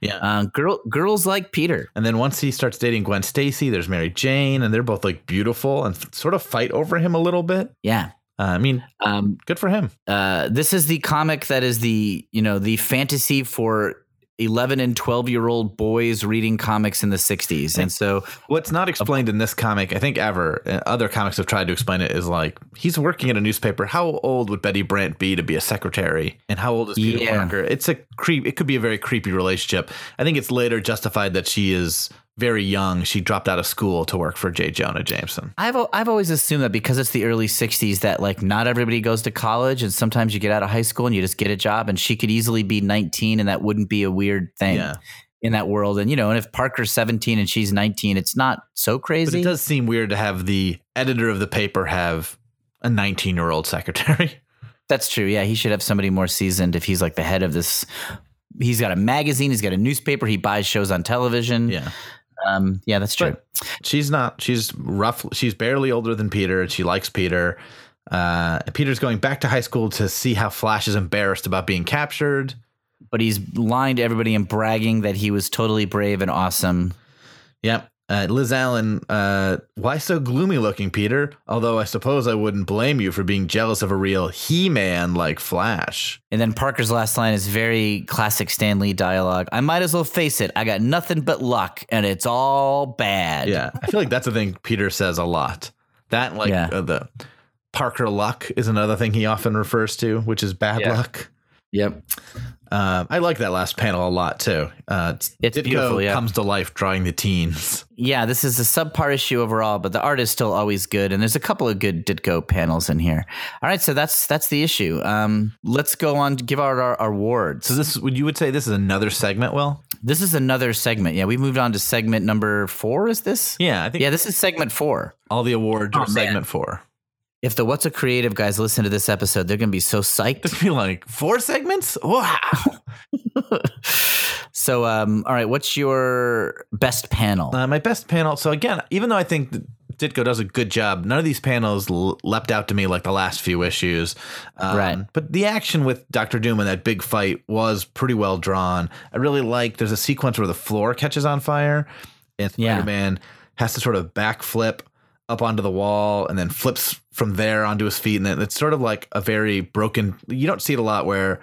Speaker 2: Yeah.
Speaker 3: Uh, girl, girls like Peter.
Speaker 2: And then once he starts dating Gwen Stacy, there's Mary Jane, and they're both like beautiful and f- sort of fight over him a little bit.
Speaker 3: Yeah.
Speaker 2: Uh, I mean,
Speaker 3: Um,
Speaker 2: good for him.
Speaker 3: uh, this is the comic that is the you know the fantasy for 11 and 12 year old boys reading comics in the 60s and so
Speaker 2: What's not explained in this comic, I think ever, other comics have tried to explain it, is like he's working at a newspaper. How old would Betty Brant be to be a secretary? And how old is Peter
Speaker 3: Yeah.
Speaker 2: Parker? It's a creep. It could be a very creepy relationship. I think it's later justified that she is very young. She dropped out of school to work for J. Jonah Jameson.
Speaker 3: I've I've always assumed that because it's the early 60s that like not everybody goes to college and sometimes you get out of high school and you just get a job and she could easily be 19 and that wouldn't be a weird thing
Speaker 2: Yeah.
Speaker 3: in that world and you know and if Parker's 17 and she's 19 it's not so crazy.
Speaker 2: But it does seem weird to have the editor of the paper have a 19 year old secretary.
Speaker 3: That's true. Yeah, he should have somebody more seasoned if he's like the head of this he's got a magazine, he's got a newspaper, he buys shows on television.
Speaker 2: Yeah.
Speaker 3: Um yeah, that's true.
Speaker 2: she's not she's rough she's barely older than peter and she likes peter uh peter's going back to high school to see how flash is embarrassed about being captured
Speaker 3: but he's lying to everybody and bragging that he was totally brave and awesome.
Speaker 2: yep uh, Liz Allen, uh, why so gloomy looking, Peter? Although I suppose I wouldn't blame you for being jealous of a real He Man like Flash.
Speaker 3: And then Parker's last line is very classic Stan Lee dialogue. I might as well face it. I got nothing but luck, and it's all bad.
Speaker 2: Yeah, I feel like that's a thing Peter says a lot. That, like,
Speaker 3: Yeah.
Speaker 2: uh, the Parker luck is another thing he often refers to, which is bad
Speaker 3: Yeah.
Speaker 2: luck.
Speaker 3: Yep.
Speaker 2: Um, I like that last panel a lot too. Uh,
Speaker 3: It's
Speaker 2: Ditko
Speaker 3: beautiful, yeah.
Speaker 2: comes to life drawing the teens.
Speaker 3: Yeah, this is a subpar issue overall, but the art is still always good, and there's a couple of good Ditko panels in here. All right, so that's that's the issue. Um, let's go on to give out our, our awards.
Speaker 2: So this would you would say this is another segment? Will
Speaker 3: This is another segment. Yeah, we moved on to segment number four. Is this?
Speaker 2: yeah, I think
Speaker 3: Yeah, this is segment four.
Speaker 2: all the awards
Speaker 3: Oh,
Speaker 2: are
Speaker 3: man.
Speaker 2: segment four.
Speaker 3: If the What's a Creative guys listen to this episode, they're gonna be so psyched.
Speaker 2: Just be like four segments. Wow.
Speaker 3: so, um, all right, what's your best panel?
Speaker 2: Uh, my best panel. So again, even though I think Ditko does a good job, none of these panels l- leapt out to me like the last few issues. Um,
Speaker 3: Right.
Speaker 2: But the action with Doctor Doom and that big fight was pretty well drawn. I really like. There's a sequence where the floor catches on fire, and
Speaker 3: Yeah.
Speaker 2: Spider-Man has to sort of backflip up onto the wall and then flips from there onto his feet, and then it's sort of like a very broken. You don't see it a lot where.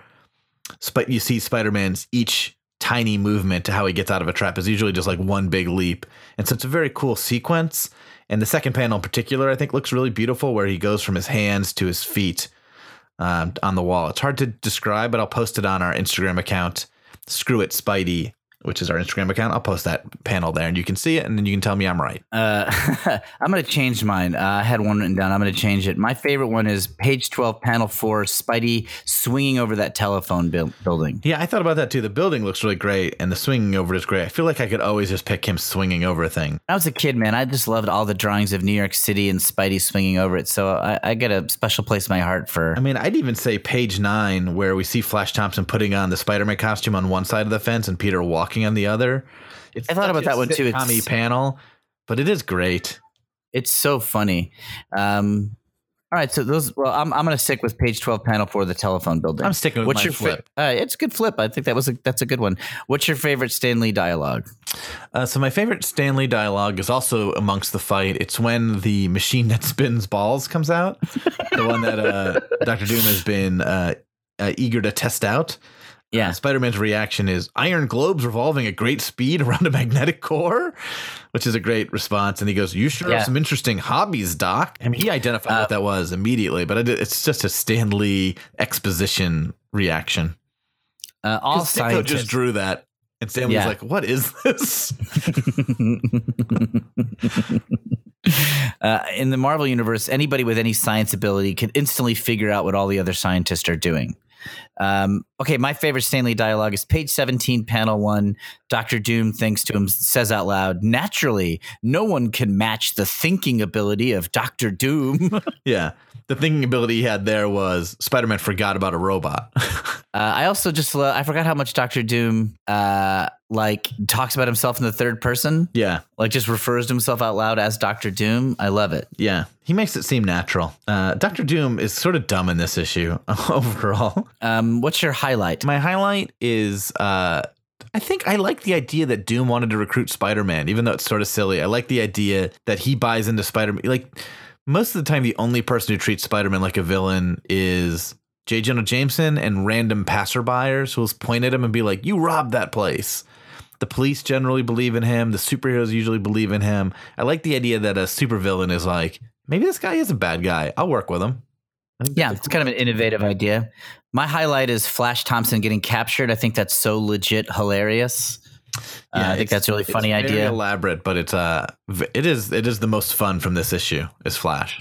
Speaker 2: You see Spider-Man's each tiny movement to how he gets out of a trap is usually just like one big leap. And so it's a very cool sequence. And the second panel in particular, I think, looks really beautiful where he goes from his hands to his feet um, on the wall. It's hard to describe, but I'll post it on our Instagram account, Screw It Spidey, which is our Instagram account. I'll post that panel there and you can see it and then you can tell me I'm right.
Speaker 3: Uh, I'm going to change mine. Uh, I had one written down. I'm going to change it. My favorite one is page 12, panel four, Spidey swinging over that telephone buil- building.
Speaker 2: Yeah, I thought about that too. The building looks really great and the swinging over is great. I feel like I could always just pick him swinging over a thing.
Speaker 3: When I was a kid, man, I just loved all the drawings of New York City and Spidey swinging over it. So I, I get a special place in my heart for.
Speaker 2: I mean, I'd even say page nine, where we see Flash Thompson putting on the Spider-Man costume on one side of the fence and Peter walking on the other. It's
Speaker 3: I thought about that one, too. It's-
Speaker 2: panel, but it is great.
Speaker 3: It's so funny. Um, all right, so those. Well, I'm, I'm going to stick with page 12, panel four, the telephone building.
Speaker 2: I'm sticking with
Speaker 3: What's
Speaker 2: my
Speaker 3: your fa-
Speaker 2: flip.
Speaker 3: uh, it's a good flip. I think that was a that's a good one. What's your favorite Stan Lee dialogue?
Speaker 2: Uh, so my favorite Stan Lee dialogue is also amongst the fight. It's when the machine that spins balls comes out, the one that uh, Doctor Doom has been uh, uh, eager to test out.
Speaker 3: Yeah.
Speaker 2: Uh, Spider-Man's reaction is iron globes revolving at great speed around a magnetic core, which is a great response. And he goes, "You sure
Speaker 3: Yeah.
Speaker 2: have some interesting hobbies, Doc." I mean, he identified
Speaker 3: Uh,
Speaker 2: what that was immediately, but it's just a Stan Lee exposition reaction.
Speaker 3: Uh, all
Speaker 2: 'Cause Ditko
Speaker 3: scientists.
Speaker 2: just drew that, and Stan Lee's
Speaker 3: Yeah.
Speaker 2: like, "What is this?"
Speaker 3: uh, in the Marvel universe, anybody with any science ability can instantly figure out what all the other scientists are doing. Um, okay, my favorite Stan Lee dialogue is page 17, panel one. Dr. Doom thinks to him, says out loud, Naturally, no one can match the thinking ability of Dr. Doom. uh,
Speaker 2: Yeah. The thinking ability he had there was Spider Man forgot about a robot.
Speaker 3: I also just, lo- I forgot how much Dr. Doom uh, like talks about himself in the third person,
Speaker 2: Yeah,
Speaker 3: like just refers to himself out loud as Doctor Doom. I love it.
Speaker 2: yeah. He makes it seem natural. Uh, Doctor Doom is sort of dumb in this issue overall.
Speaker 3: Um, what's your highlight?
Speaker 2: My highlight is uh, I think I like the idea that Doom wanted to recruit Spider Man, even though it's sort of silly. I like the idea that he buys into Spider Man. Like most of the time, the only person who treats Spider Man like a villain is J. Jonah Jameson and random passerbyers who will point at him and be like, "You robbed that place." The police generally believe in him. The superheroes usually believe in him. I like the idea that a supervillain is like, maybe this guy is a bad guy. I'll work with him.
Speaker 3: Yeah, it's kind of an innovative idea. My highlight is Flash Thompson getting captured. I think that's so legit hilarious. Uh, I think that's a really funny idea.
Speaker 2: elaborate, but it's uh, it is it is the most fun from this issue. Is Flash.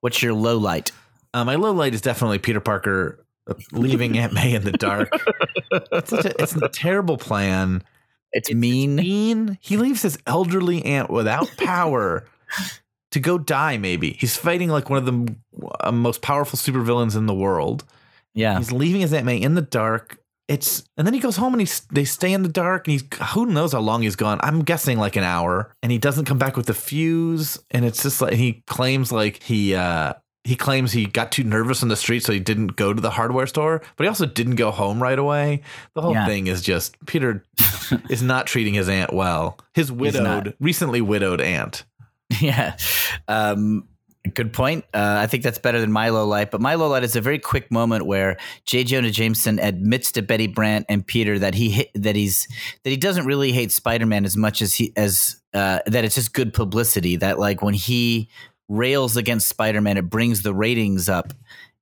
Speaker 3: What's your low light?
Speaker 2: Uh, my low light is definitely Peter Parker uh, leaving Aunt May in the dark. it's, such a, it's a terrible plan.
Speaker 3: It's mean.
Speaker 2: Mean. He leaves his elderly aunt without power to go die. Maybe he's fighting like one of the uh, most powerful supervillains in the world.
Speaker 3: Yeah.
Speaker 2: He's leaving his Aunt May in the dark. It's and then he goes home and he's they stay in the dark and he's who knows how long he's gone. I'm guessing like an hour and he doesn't come back with the fuse and it's just like he claims like he uh he claims he got too nervous on the street so he didn't go to the hardware store, but he also didn't go home right away. The whole
Speaker 3: Yeah.
Speaker 2: thing is just Peter is not treating his aunt well. His widowed, recently widowed aunt.
Speaker 3: Yeah. Um, good point. Uh, I think that's better than my low light. But my low light is a very quick moment where J. Jonah Jameson admits to Betty Brant and Peter that he hit, that he's that he doesn't really hate Spider Man as much as he as uh, that it's just good publicity. That like when he rails against Spider Man, it brings the ratings up.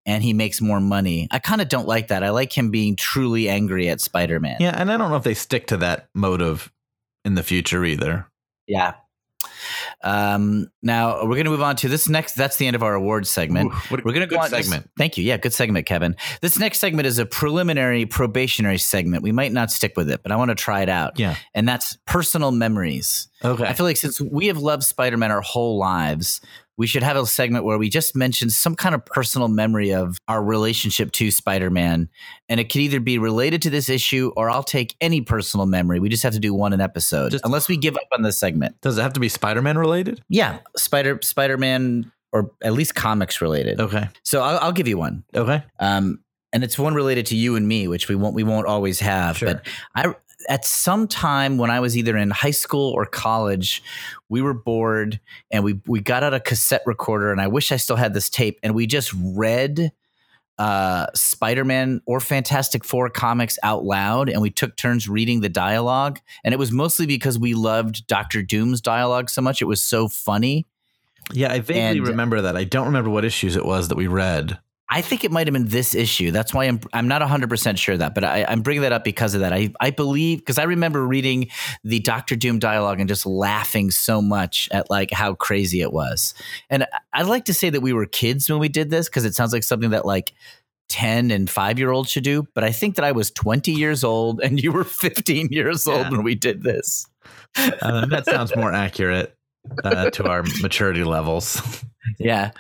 Speaker 3: And he makes more money. I kind of don't like that. I like him being truly angry at Spider Man.
Speaker 2: Yeah, and I don't know if they stick to that motive in the future either.
Speaker 3: Yeah. Um, now we're going to move on to this next. That's the end of our awards segment.
Speaker 2: Ooh, what a
Speaker 3: we're going to
Speaker 2: good
Speaker 3: go on. this-
Speaker 2: segment.
Speaker 3: thank you. Yeah, good segment, Kevin. This next segment is a preliminary probationary segment. We might not stick with it, but I want to try it out.
Speaker 2: Yeah.
Speaker 3: And that's personal memories.
Speaker 2: Okay.
Speaker 3: I feel like since we have loved Spider Man our whole lives, we should have a segment where we just mention some kind of personal memory of our relationship to Spider Man. And it could either be related to this issue or I'll take any personal memory. We just have to do one an episode,
Speaker 2: Just-
Speaker 3: unless we give up on this segment.
Speaker 2: Does it have to be Spider-Man related?
Speaker 3: Yeah, Spider Spider Man, or at least comics related.
Speaker 2: Okay.
Speaker 3: So I'll, I'll give you one,
Speaker 2: Okay.
Speaker 3: um, and it's one related to you and me, which we won't we won't always have.
Speaker 2: Sure.
Speaker 3: But I at some time when I was either in high school or college, we were bored and we we got out a cassette recorder, and I wish I still had this tape, and we just read uh Spider-Man or Fantastic Four comics out loud and we took turns reading the dialogue and it was mostly because we loved Doctor Doom's dialogue so much it was so funny
Speaker 2: Yeah, I vaguely
Speaker 3: And-
Speaker 2: remember that. I don't remember what issues it was that we read.
Speaker 3: I think it might have been this issue. That's why I'm I'm not 100% sure of that, but I, I'm bringing that up because of that. I, I believe because I remember reading the Doctor Doom dialogue and just laughing so much at like how crazy it was. And I'd like to say that we were kids when we did this because it sounds like something that like 10 and 5 year olds should do, but I think that I was 20 years old and you were 15 years old when we did this.
Speaker 2: Uh, that sounds more accurate uh, to our maturity levels.
Speaker 3: Yeah.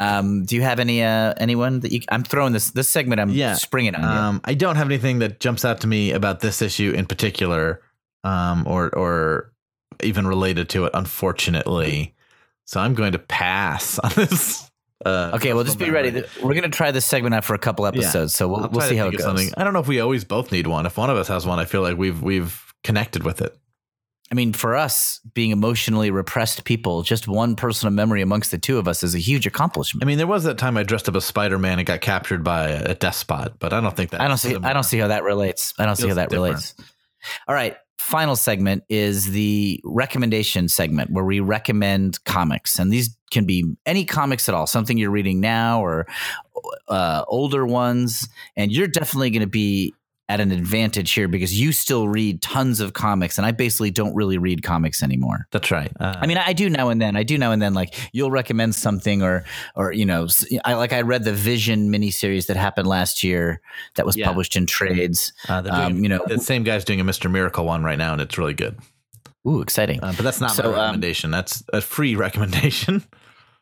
Speaker 3: Um, do you have any uh anyone that you I'm throwing this this segment I'm
Speaker 2: Yeah.
Speaker 3: springing on you.
Speaker 2: Um, I don't have anything that jumps out to me about this issue in particular, um, or or even related to it, unfortunately. So I'm going to pass on this. Uh,
Speaker 3: Okay, well, just be
Speaker 2: personal
Speaker 3: ready. We're going to try this segment out for a couple episodes, so we'll, we'll see how it goes.
Speaker 2: something. I don't know if we always both need one. If one of us has one, I feel like we've we've connected with it.
Speaker 3: I mean, for us, being emotionally repressed people, just one personal memory amongst the two of us is a huge accomplishment.
Speaker 2: I mean, there was that time I dressed up as Spider Man and got captured by a despot, but I don't think that.
Speaker 3: I don't see. I don't see how that relates. I don't see how that
Speaker 2: different.
Speaker 3: relates. All right. Final segment is the recommendation segment where we recommend comics, and these can be any comics at all, something you're reading now or uh, older ones, and you're definitely going to be at an advantage here because you still read tons of comics, and I basically don't really read comics anymore.
Speaker 2: That's right. Uh,
Speaker 3: I mean, I do now and then. I do now and then. Like you'll recommend something, or or you know, I like I read the Vision miniseries that happened last year that was
Speaker 2: Yeah.
Speaker 3: published in trades.
Speaker 2: uh, doing,
Speaker 3: um, you know-
Speaker 2: the same guy's doing a Mister Miracle one right now, and it's really good.
Speaker 3: Ooh, exciting!
Speaker 2: Uh, but that's not
Speaker 3: So,
Speaker 2: my
Speaker 3: um,
Speaker 2: recommendation. that's a free recommendation.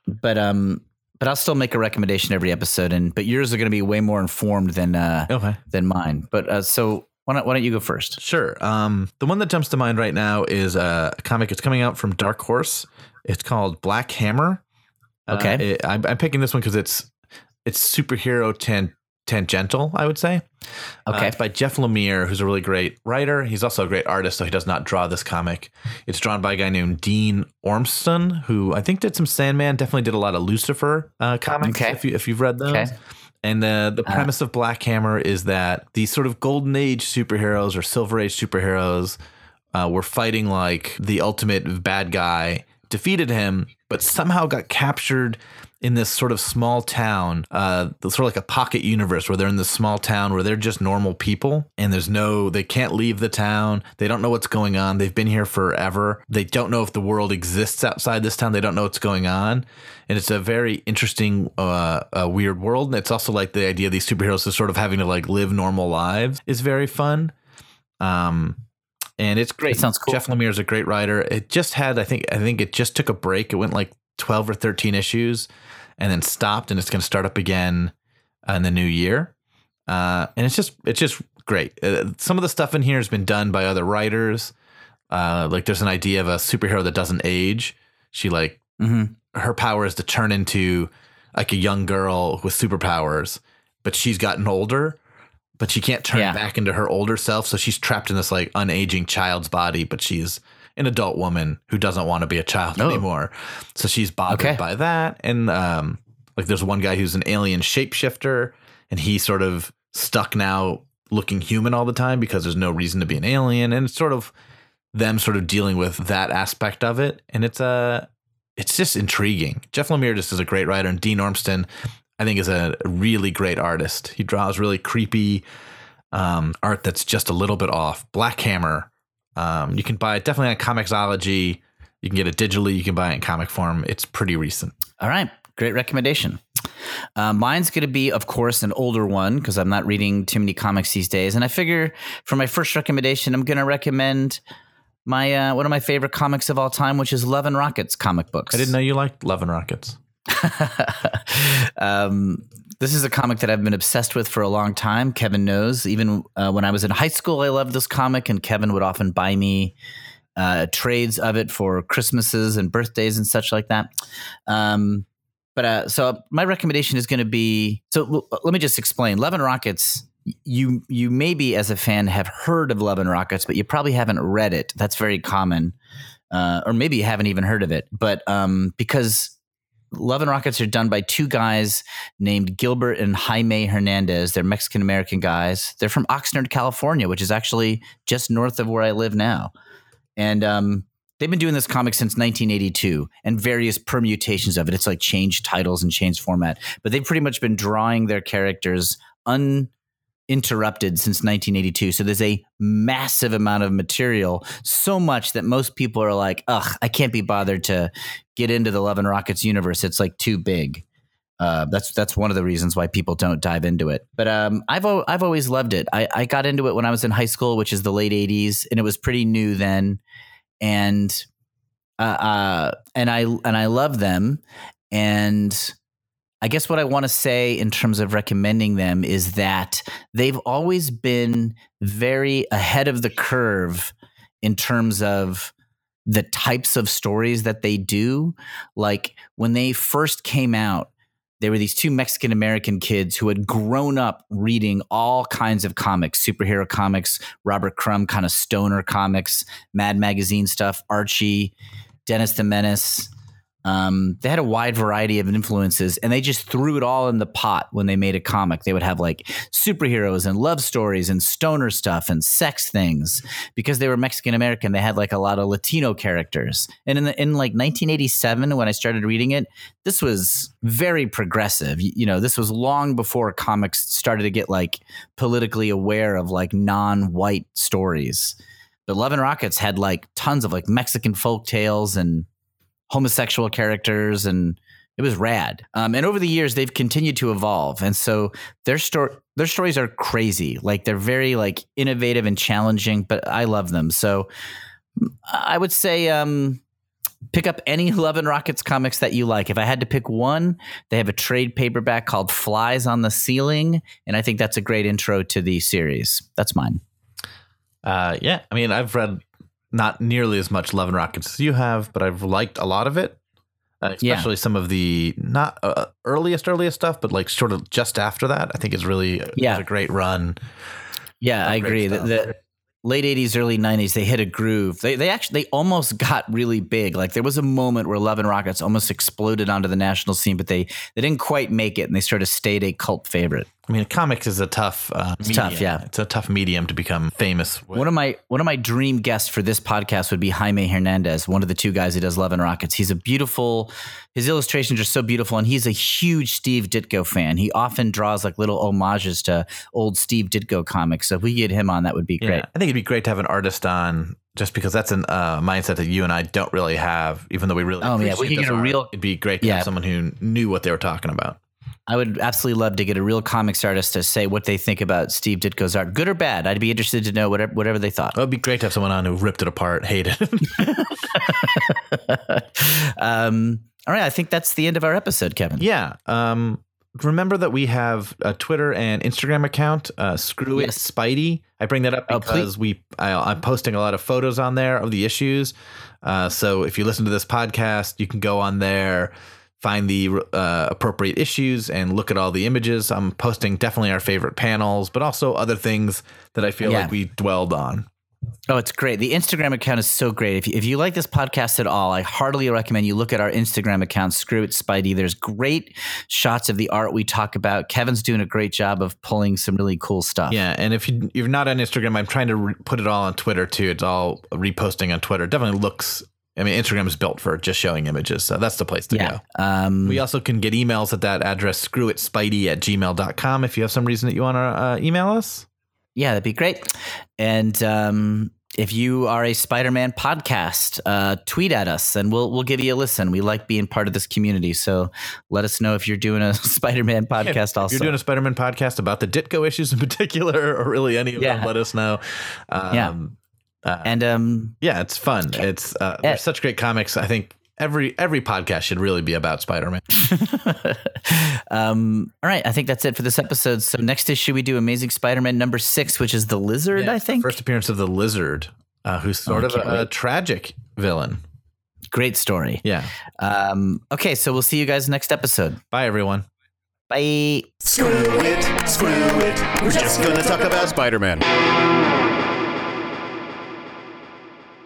Speaker 3: but um, but I'll still make a recommendation every episode, and but yours are going to be way more informed than uh
Speaker 2: okay.
Speaker 3: than mine. But uh, so Why don't, why don't you go first?
Speaker 2: Sure. Um, the one that jumps to mind right now is a comic. It's coming out from Dark Horse. It's called Black Hammer. Uh,
Speaker 3: Okay.
Speaker 2: it- I'm, I'm picking this one because it's it's superhero tan, tangential. I would say. Uh,
Speaker 3: Okay.
Speaker 2: it's by Jeff Lemire, who's a really great writer. He's also a great artist, so he does not draw this comic. It's drawn by a guy named Dean Ormston, who I think did some Sandman. Definitely did a lot of Lucifer uh, comics.
Speaker 3: Okay.
Speaker 2: If you if you've read those.
Speaker 3: Okay.
Speaker 2: And the the
Speaker 3: Uh,
Speaker 2: premise of Black Hammer is that these sort of golden age superheroes or silver age superheroes uh, were fighting like the ultimate bad guy, defeated him, but somehow got captured in this sort of small town, uh, sort of like a pocket universe where they're in this small town where they're just normal people and there's no, they can't leave the town. They don't know what's going on. They've been here forever. They don't know if the world exists outside this town. They don't know what's going on. And it's a very interesting, uh, uh, weird world. And it's also like the idea of these superheroes is sort of having to like live normal lives is very fun. Um, and it's great.
Speaker 3: That sounds cool.
Speaker 2: Jeff Lemire is a great writer. It just had, I think, I think it just took a break. It went like twelve or thirteen issues, and then stopped, and it's going to start up again in the new year. Uh, and it's just, it's just great. Uh, some of the stuff in here has been done by other writers. Uh, like there's an idea of a superhero that doesn't age. She like
Speaker 3: hmm
Speaker 2: her power is to turn into like a young girl with superpowers, but she's gotten older, but she can't turn
Speaker 3: Yeah.
Speaker 2: back into her older self. So she's trapped in this like unaging child's body, but she's an adult woman who doesn't want to be a child
Speaker 3: Oh.
Speaker 2: anymore. So she's bothered
Speaker 3: Okay.
Speaker 2: by that. And um, like there's one guy who's an alien shapeshifter, and he's sort of stuck now looking human all the time because there's no reason to be an alien. And it's sort of them sort of dealing with that aspect of it. And it's a it's just intriguing. Jeff Lemire just is a great writer, and Dean Ormston, I think, is a really great artist. He draws really creepy um, art that's just a little bit off. Black Hammer, um, you can buy it definitely on Comixology. You can get it digitally. You can buy it in comic form. It's pretty recent.
Speaker 3: All right, great recommendation. Uh, mine's going to be, of course, an older one because I'm not reading too many comics these days. And I figure for my first recommendation, I'm going to recommend my uh, one of my favorite comics of all time, which is Love and Rockets comic books.
Speaker 2: I didn't know you liked Love and Rockets.
Speaker 3: um, this is a comic that I've been obsessed with for a long time. Kevin knows. Even uh, when I was in high school, I loved this comic, and Kevin would often buy me uh, trades of it for Christmases and birthdays and such like that. Um, but uh, so my recommendation is going to be so. let me just explain. Love and Rockets. You you maybe as a fan have heard of Love and Rockets, but you probably haven't read it. That's very common, uh, or maybe you haven't even heard of it. But um, because Love and Rockets are done by two guys named Gilbert and Jaime Hernandez. They're Mexican American guys. They're from Oxnard, California, which is actually just north of where I live now. And um, they've been doing this comic since 1982 and various permutations of it. It's like changed titles and changed format, but they've pretty much been drawing their characters uninterrupted since 1982. So there's a massive amount of material, so much that most people are like, ugh, I can't be bothered to get into the Love and Rockets universe. It's like too big. Uh, that's that's one of the reasons why people don't dive into it. But um, I've I've always loved it. I, I got into it when I was in high school, which is the late '80s, and it was pretty new then. And uh, uh, and I and I love them. And I guess what I want to say in terms of recommending them is that they've always been very ahead of the curve in terms of the types of stories that they do. Like when they first came out, there were these two Mexican American kids who had grown up reading all kinds of comics, superhero comics, Robert Crumb kind of stoner comics, Mad Magazine stuff, Archie, Dennis the Menace. Um, they had a wide variety of influences, and they just threw it all in the pot when they made a comic. They would have like superheroes and love stories and stoner stuff and sex things because they were Mexican American. They had like a lot of Latino characters, and in the, in like 1987 when I started reading it, this was very progressive. You, you know, this was long before comics started to get like politically aware of like non-white stories. But Love and Rockets had like tons of like Mexican folk tales and homosexual characters and it was rad. Um, and over the years, they've continued to evolve, and so their story, their stories are crazy. Like they're very like innovative and challenging, but I love them. So I would say um, pick up any Love and Rockets comics that you like. If I had to pick one, they have a trade paperback called Flies on the Ceiling, and I think that's a great intro to the series. That's mine.
Speaker 2: Uh, yeah, I mean, I've read not nearly as much Love and Rockets as you have, but I've liked a lot of it. Uh,
Speaker 3: Yeah.
Speaker 2: especially some of the not uh, earliest earliest stuff, but like sort of just after that. I think is really
Speaker 3: Yeah.
Speaker 2: it's a great run.
Speaker 3: Yeah, I agree. The, the late '80s, early '90s, they hit a groove. They they actually they almost got really big. Like there was a moment where Love and Rockets almost exploded onto the national scene, but they they didn't quite make it, and they sort of stayed a cult favorite.
Speaker 2: I mean, comics is a tough, uh,
Speaker 3: It's
Speaker 2: medium.
Speaker 3: tough, yeah.
Speaker 2: It's a tough medium to become famous. With.
Speaker 3: One of my one of my dream guests for this podcast would be Jaime Hernandez, one of the two guys who does Love and Rockets. He's a beautiful. His illustrations are so beautiful, and he's a huge Steve Ditko fan. He often draws like little homages to old Steve Ditko comics. So if we get him on, that would be
Speaker 2: Yeah,
Speaker 3: great.
Speaker 2: I think it'd be great to have an artist on, just because that's a uh, mindset that you and I don't really have. Even though we really,
Speaker 3: Oh, yeah, we could get a
Speaker 2: art,
Speaker 3: real-
Speaker 2: It'd be great to
Speaker 3: Yeah.
Speaker 2: have someone who knew what they were talking about.
Speaker 3: I would absolutely love to get a real comics artist to say what they think about Steve Ditko's art, good or bad. I'd be interested to know whatever whatever they thought.
Speaker 2: It would be great to have someone on who ripped it apart, hated it.
Speaker 3: um, all right, I think that's the end of our episode, Kevin.
Speaker 2: yeah. Um, remember that we have a Twitter and Instagram account. Uh, Screw
Speaker 3: Yes.
Speaker 2: it, Spidey. I bring that up
Speaker 3: Oh,
Speaker 2: because we I, I'm posting a lot of photos on there of the issues. Uh, so if you listen to this podcast, you can go on there, find the uh, appropriate issues, and look at all the images. I'm posting definitely our favorite panels, but also other things that I feel
Speaker 3: Yeah.
Speaker 2: like we dwelled on.
Speaker 3: Oh, it's great. The Instagram account is so great. If you, if you like this podcast at all, I heartily recommend you look at our Instagram account, Screw It Spidey. There's great shots of the art we talk about. Kevin's doing a great job of pulling some really cool stuff.
Speaker 2: Yeah, and if you, you're not on Instagram, I'm trying to re- put it all on Twitter too. It's all reposting on Twitter. Definitely looks. I mean, Instagram is built for just showing images, so that's the place to
Speaker 3: Yeah.
Speaker 2: go.
Speaker 3: Um,
Speaker 2: We also can get emails at that address, screwitspidey at gmail.com, if you have some reason that you want to uh, email us.
Speaker 3: Yeah, that'd be great. And um, if you are a Spider-Man podcast, uh, tweet at us and we'll we'll give you a listen. We like being part of this community, so let us know if you're doing a Spider-Man podcast.
Speaker 2: If
Speaker 3: also,
Speaker 2: you're doing a Spider Man podcast about the Ditko issues in particular, or really any of
Speaker 3: Yeah.
Speaker 2: them, let us know. Um,
Speaker 3: Yeah.
Speaker 2: Uh,
Speaker 3: and um,
Speaker 2: yeah, it's fun. It's uh,
Speaker 3: Yeah.
Speaker 2: they're such great comics. I think every every podcast should really be about Spider Man.
Speaker 3: um, all right, I think that's it for this episode. So next issue we do Amazing Spider-Man number six, which is the Lizard. I think
Speaker 2: first appearance of the Lizard, uh, who's sort
Speaker 3: Oh,
Speaker 2: of a, a tragic villain.
Speaker 3: great story.
Speaker 2: Yeah.
Speaker 3: Um, okay, so we'll see you guys next episode.
Speaker 2: Bye, everyone.
Speaker 3: Bye.
Speaker 1: Screw it, screw it. We're just gonna talk about
Speaker 4: Spider Man.